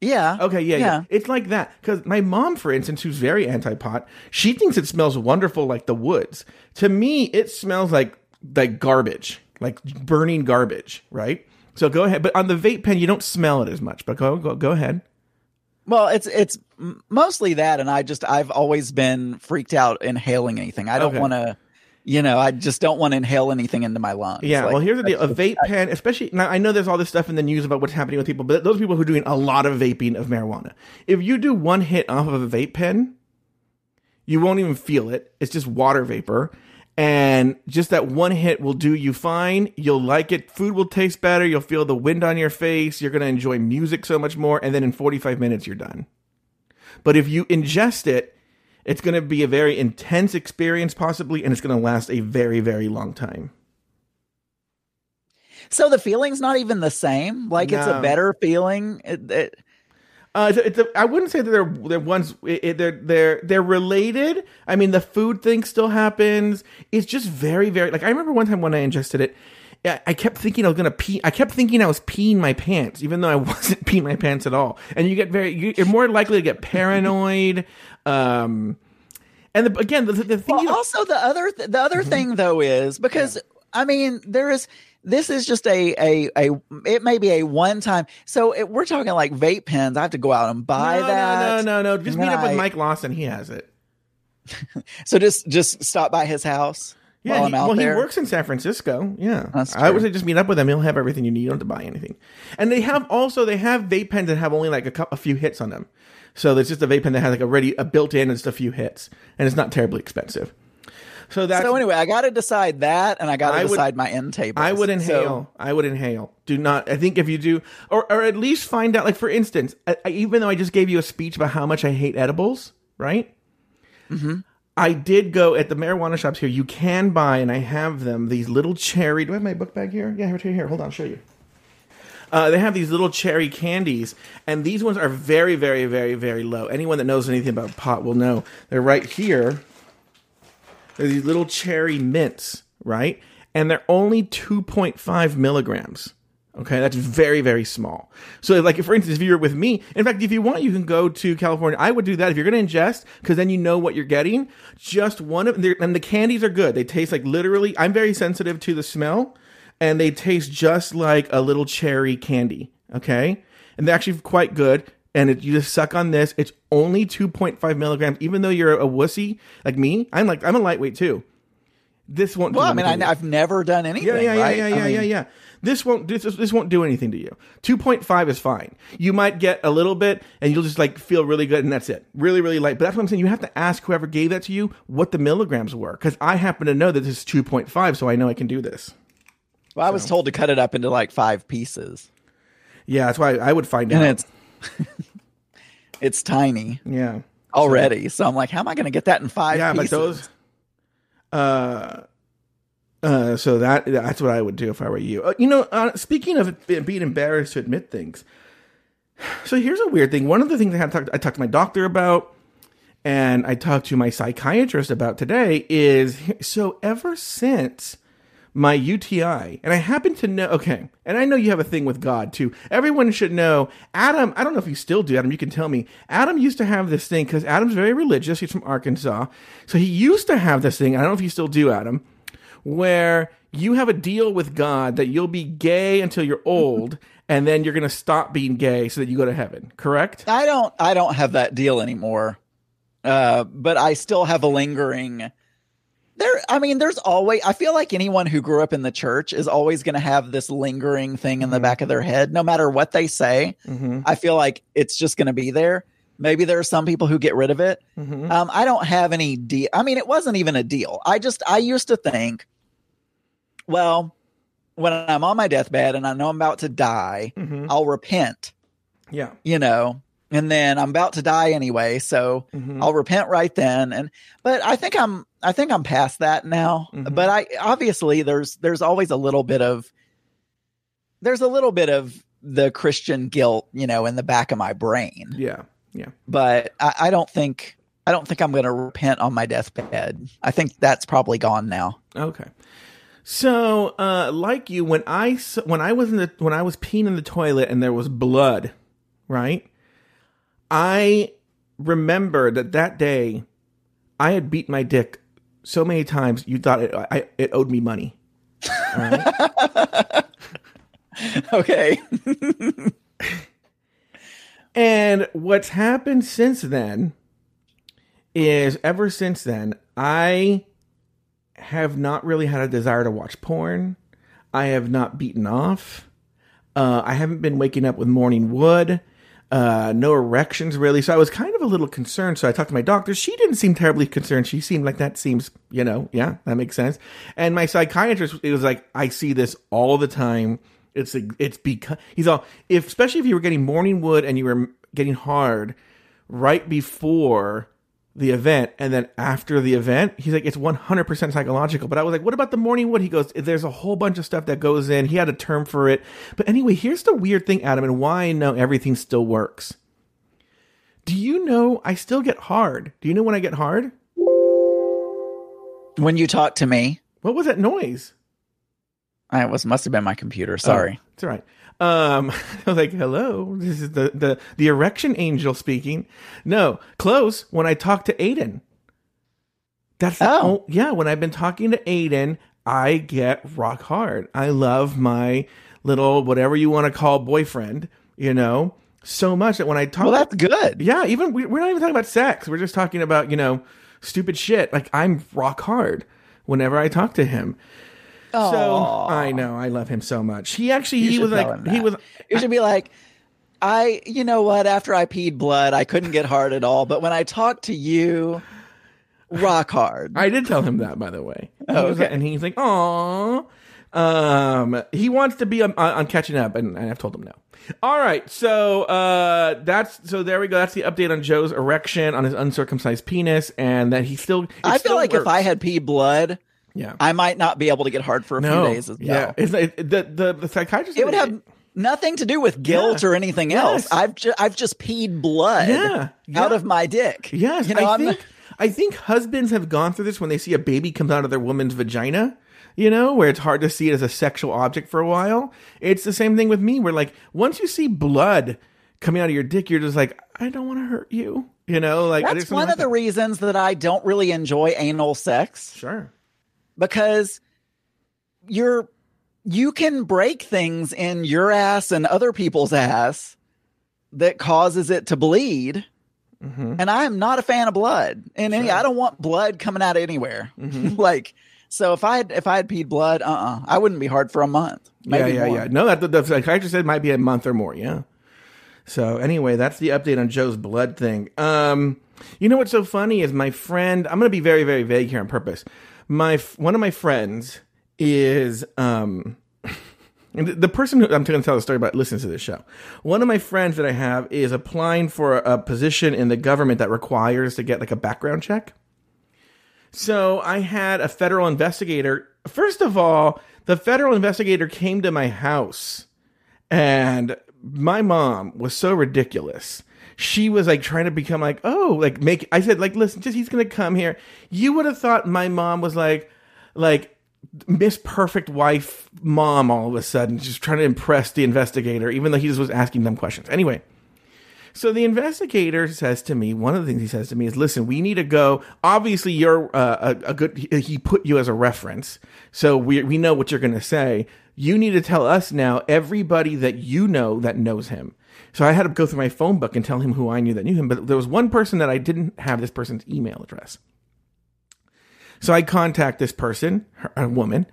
Yeah. Okay, yeah, yeah. Yeah. It's like that. Because my mom, for instance, who's very anti pot, she thinks it smells wonderful like the woods. To me, it smells like like garbage, like burning garbage, right? So go ahead. But on the vape pen, you don't smell it as much. But go go, go ahead. Well, it's, it's mostly that. And I just, I've always been freaked out inhaling anything. I don't Okay. want to, you know, I just don't want to inhale anything into my lungs. Yeah, Like, well, here's the deal: a vape pen, especially now. I know there's all this stuff in the news about what's happening with people, but those people who are doing a lot of vaping of marijuana. If you do one hit off of a vape pen, you won't even feel it. It's just water vapor, and just that one hit will do you fine. You'll like it. Food will taste better. You'll feel the wind on your face. You're gonna enjoy music so much more, and then in 45 minutes, you're done. But if you ingest it, it's going to be a very intense experience, possibly, and it's going to last a very, very long time. So the feeling's not even the same. Like it's a better feeling. It, it, Uh, it's it's a, I wouldn't say that they're they're ones it, they're they're they're related. I mean, the food thing still happens. It's just very very like I remember one time when I ingested it, I- I kept thinking I was gonna pee. I kept thinking I was peeing my pants, even though I wasn't peeing my pants at all. And you get very you're more likely to get paranoid. Um, and the, again, the, the thing well, also the other th- the other thing though is because I mean there is this is just a a a it may be a one time. So it, we're talking like vape pens. I have to go out and buy no, that. no, no, no, no. Just meet up with Mike Lawson. He has it. So just just stop by his house. Yeah, while he, well, there. he works in San Francisco. Yeah, I would say just meet up with him. He'll have everything you need. You don't have to buy anything. And they have also they have vape pens that have only like a, cou- a few hits on them. So there's just a vape pen that has like a ready a built in and just a few hits, and it's not terribly expensive. So that's So anyway, I got to decide that, and I got to would- decide my end table. I would inhale. I would inhale. Do not. I think if you do, or or at least find out. Like for instance, I, I, even though I just gave you a speech about how much I hate edibles, right? Mm-hmm. I did go at the marijuana shops here. You can buy, and I have them. These little cherry. Do I have my book bag here? Yeah, right here. Hold on, I'll show you. Uh, they have these little cherry candies, and these ones are very, very, very, very low. Anyone that knows anything about pot will know. They're right here. They're these little cherry mints, right? And they're only 2.5 milligrams. Okay, that's very, very small. So, like, for instance, if you're with me, in fact, if you want, you can go to California. I would do that if you're going to ingest, because then you know what you're getting. Just one of, and the candies are good. They taste like literally. I'm very sensitive to the smell, and they taste just like a little cherry candy. Okay, and they're actually quite good. and it, you just suck on this. It's only 2.5 milligrams, even though you're a wussy like me. I'm like, I'm a lightweight too. This won't. do Well, I mean, I, I've never done anything. Yeah, yeah, yeah, right? yeah, I yeah, mean, yeah, yeah. This won't this, this won't do anything to you. Two point five is fine. You might get a little bit, and you'll just like feel really good, and that's it. Really, really light. But that's what I'm saying. You have to ask whoever gave that to you what the milligrams were, because I happen to know that this is two point five, so I know I can do this. Well, I was told to cut it up into like five pieces, Yeah, that's why I would find and out. it's it's tiny yeah, already. So I'm like, how am I going to get that in five? yeah, pieces? but those. Uh, uh, so that that's what I would do if I were you. Uh, you know, uh, speaking of being embarrassed to admit things, so here's a weird thing. One of the things I had talked, I talked to my doctor about, and I talked to my psychiatrist about today is so ever since my UTI, and I happen to know, okay, and I know you have a thing with God too. Everyone should know. Adam, I don't know if you still do, Adam, you can tell me. Adam used to have this thing because Adam's very religious. He's from Arkansas. So he used to have this thing. I don't know if you still do, Adam, where you have a deal with God that you'll be gay until you're old, and then you're going to stop being gay so that you go to heaven, correct? I don't I don't have that deal anymore. Uh, but I still have a lingering there I mean there's always I feel like anyone who grew up in the church is always going to have this lingering thing in the back of their head no matter what they say. Mm-hmm. I feel like it's just going to be there. Maybe there are some people who get rid of it. Mm-hmm. Um, I don't have any deal. I mean, it wasn't even a deal. I just, I used to think, well, when I'm on my deathbed and I know I'm about to die, Mm-hmm. I'll repent, Yeah. you know, and then I'm about to die anyway. So Mhm. I'll repent right then. And, but I think I'm, I think I'm past that now. Mhm. But I, obviously there's, there's always a little bit of, there's a little bit of the Christian guilt, you know, in the back of my brain Yeah. Yeah. but I, I don't think I don't think I'm going to repent on my deathbed. I think that's probably gone now. Okay. So, uh, like you, when I when I was in the when I was peeing in the toilet and there was blood, right? I remember that that day I had beat my dick so many times you thought it I, it owed me money. Right? Okay. And what's happened since then is ever since then, I have not really had a desire to watch porn. I have not beaten off. Uh, I haven't been waking up with morning wood. Uh, no erections really. So I was kind of a little concerned. So I talked to my doctor. She didn't seem terribly concerned. She seemed like that seems, you know, yeah, that makes sense. And my psychiatrist, it was like, I see this all the time. It's it's because he's all if especially if you were getting morning wood and you were getting hard right before the event and then after the event he's like it's 100% psychological. But i was like what about the morning wood? He goes there's a whole bunch of stuff that goes in. He had a term for it. But anyway here's the weird thing adam and why i know everything still works. Do you know i still get hard. Do you know when i get hard? When you talk to me, what was that noise? I was must have been my computer. Sorry. Oh, it's all right. Um, I was like, "Hello, this is the the the erection angel speaking." No, close. When I talk to Aiden, that's the Oh. yeah. When I've been talking to Aiden, I get rock hard. I love my little whatever you want to call boyfriend. You know, so much that when I talk, well, that's good. yeah, even we, we're not even talking about sex. We're just talking about you know stupid shit. Like I'm rock hard whenever I talk to him. So I know I love him so much. He actually You he was like he was You should be like, I, you know what? After I peed blood, I couldn't get hard at all. But when I talked to you, rock hard. I did tell him that by the way. Oh, okay. and he's like, oh. Um, he wants to be on, on catching up, and, and I've told him no. All right, so uh, that's so there we go. That's the update on Joe's erection on his uncircumcised penis, and that he still. I feel still like if. I had peed blood, yeah, I might not be able to get hard for a no, few days as well. yeah, it, the the the psychiatrist. It would have nothing to do with guilt Yeah. or anything Yes. else. I've ju- I've just peed blood Yeah. out Yeah. of my dick. Yes, you know, I I'm- think I think husbands have gone through this when they see a baby comes out of their woman's vagina. You know, where it's hard to see it as a sexual object for a while. It's the same thing with me. Where like once you see blood coming out of your dick, you're just like, I don't want to hurt you. You know, like that's one like of the reasons that I don't really enjoy anal sex sure. Because you're you can break things in your ass and other people's ass that causes it to bleed. And I'm not a fan of blood. And any, I don't want blood coming out of anywhere. like, so if I had, if I had peed blood, uh, uh I wouldn't be hard for a month. Maybe yeah, yeah, more. yeah. No, that the, the psychiatrist said it might be a month or more. Yeah. So anyway, that's the update on Joe's blood thing. Um, you know what's so funny is my friend. I'm going to be very, very vague here on purpose. My one of my friends is um, the, person who I'm going to tell the story about listens to this show. One of my friends that I have is applying for a position in the government that requires to get like a background check. So I had a federal investigator. First of all, the federal investigator came to my house and my mom was so ridiculous. She was like trying to become like, oh, like make I said, like, listen, just he's gonna come here. You would have thought my mom was like like Miss Perfect Wife mom all of a sudden, just trying to impress the investigator, even though he just was asking them questions. Anyway, so the investigator says to me, one of the things he says to me is, "Listen, we need to go. Obviously, you're uh, a, a good. He, put you as a reference, so we we know what you're going to say. You need to tell us now everybody that you know that knows him." So I had to go through my phone book and tell him who I knew that knew him. But there was one person that I didn't have this person's email address. So I contact this person, a woman,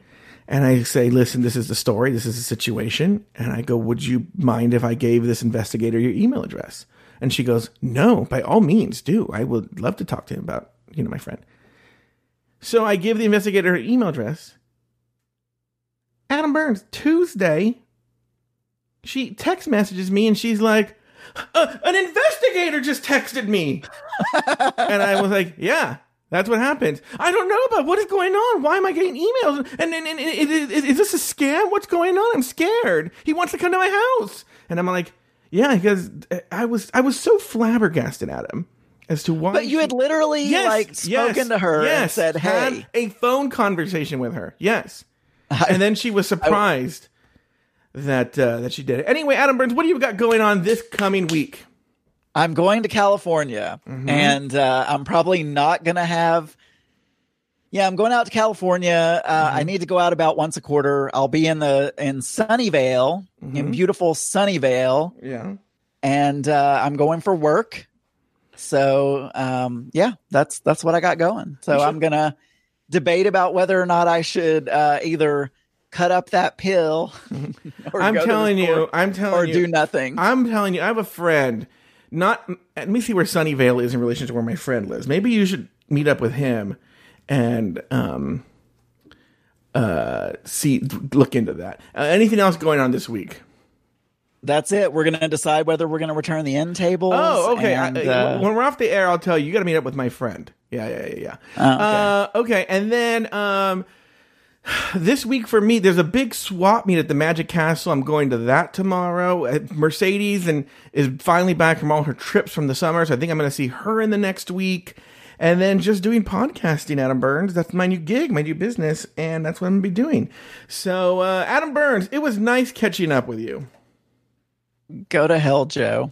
and I say, listen, this is the story, this is the situation. And I go, would you mind if I gave this investigator your email address? And she goes, no, by all means, do. I would love to talk to him about, you know, my friend. So I give the investigator her email address. Adam Burns, Tuesday, she text messages me and she's like, "Uh, an investigator just texted me. and I was like, yeah, that's what happened. I don't know about what is going on. Why am I getting emails? And, and, and, and is, is this a scam? What's going on? I'm scared. He wants to come to my house. And I'm like, yeah, because I was I was so flabbergasted at him as to why. But you had literally Yes, like spoken yes, to her and yes, said, had "Hey, a phone conversation with her. Yes, and then she was surprised that uh, that she did it. Anyway, Adam Burns, what do you got going on this coming week? I'm going to California, Mm-hmm. and uh, I'm probably not going to have. Yeah, I'm going out to California. Uh, Mm-hmm. I need to go out about once a quarter. I'll be in the in Sunnyvale, Mm-hmm. in beautiful Sunnyvale, Yeah. and uh, I'm going for work. So um, yeah, that's that's what I got going. So I'm gonna debate about whether or not I should uh, either cut up that pill. I'm go to the telling you, I'm telling you or you, do nothing. I'm telling you, I have a friend. Not let me see where Sunnyvale is in relation to where my friend lives. Maybe you should meet up with him and um uh see look into that. Uh, anything else going on this week? That's it. We're gonna decide whether we're gonna return the end tables. Oh, okay. And, uh, uh, when we're off the air, I'll tell you. You got to meet up with my friend. Yeah, yeah, yeah, yeah. Oh, okay. Uh, okay, and then um, this week for me, there's a big swap meet at the Magic Castle. I'm going to that tomorrow. Uh, Mercedes and is finally back from all her trips from the summer, so I think I'm going to see her in the next week. And then just doing podcasting, Adam Burns. That's my new gig, my new business, and that's what I'm going to be doing. So, uh, Adam Burns, it was nice catching up with you. go to hell, Joe.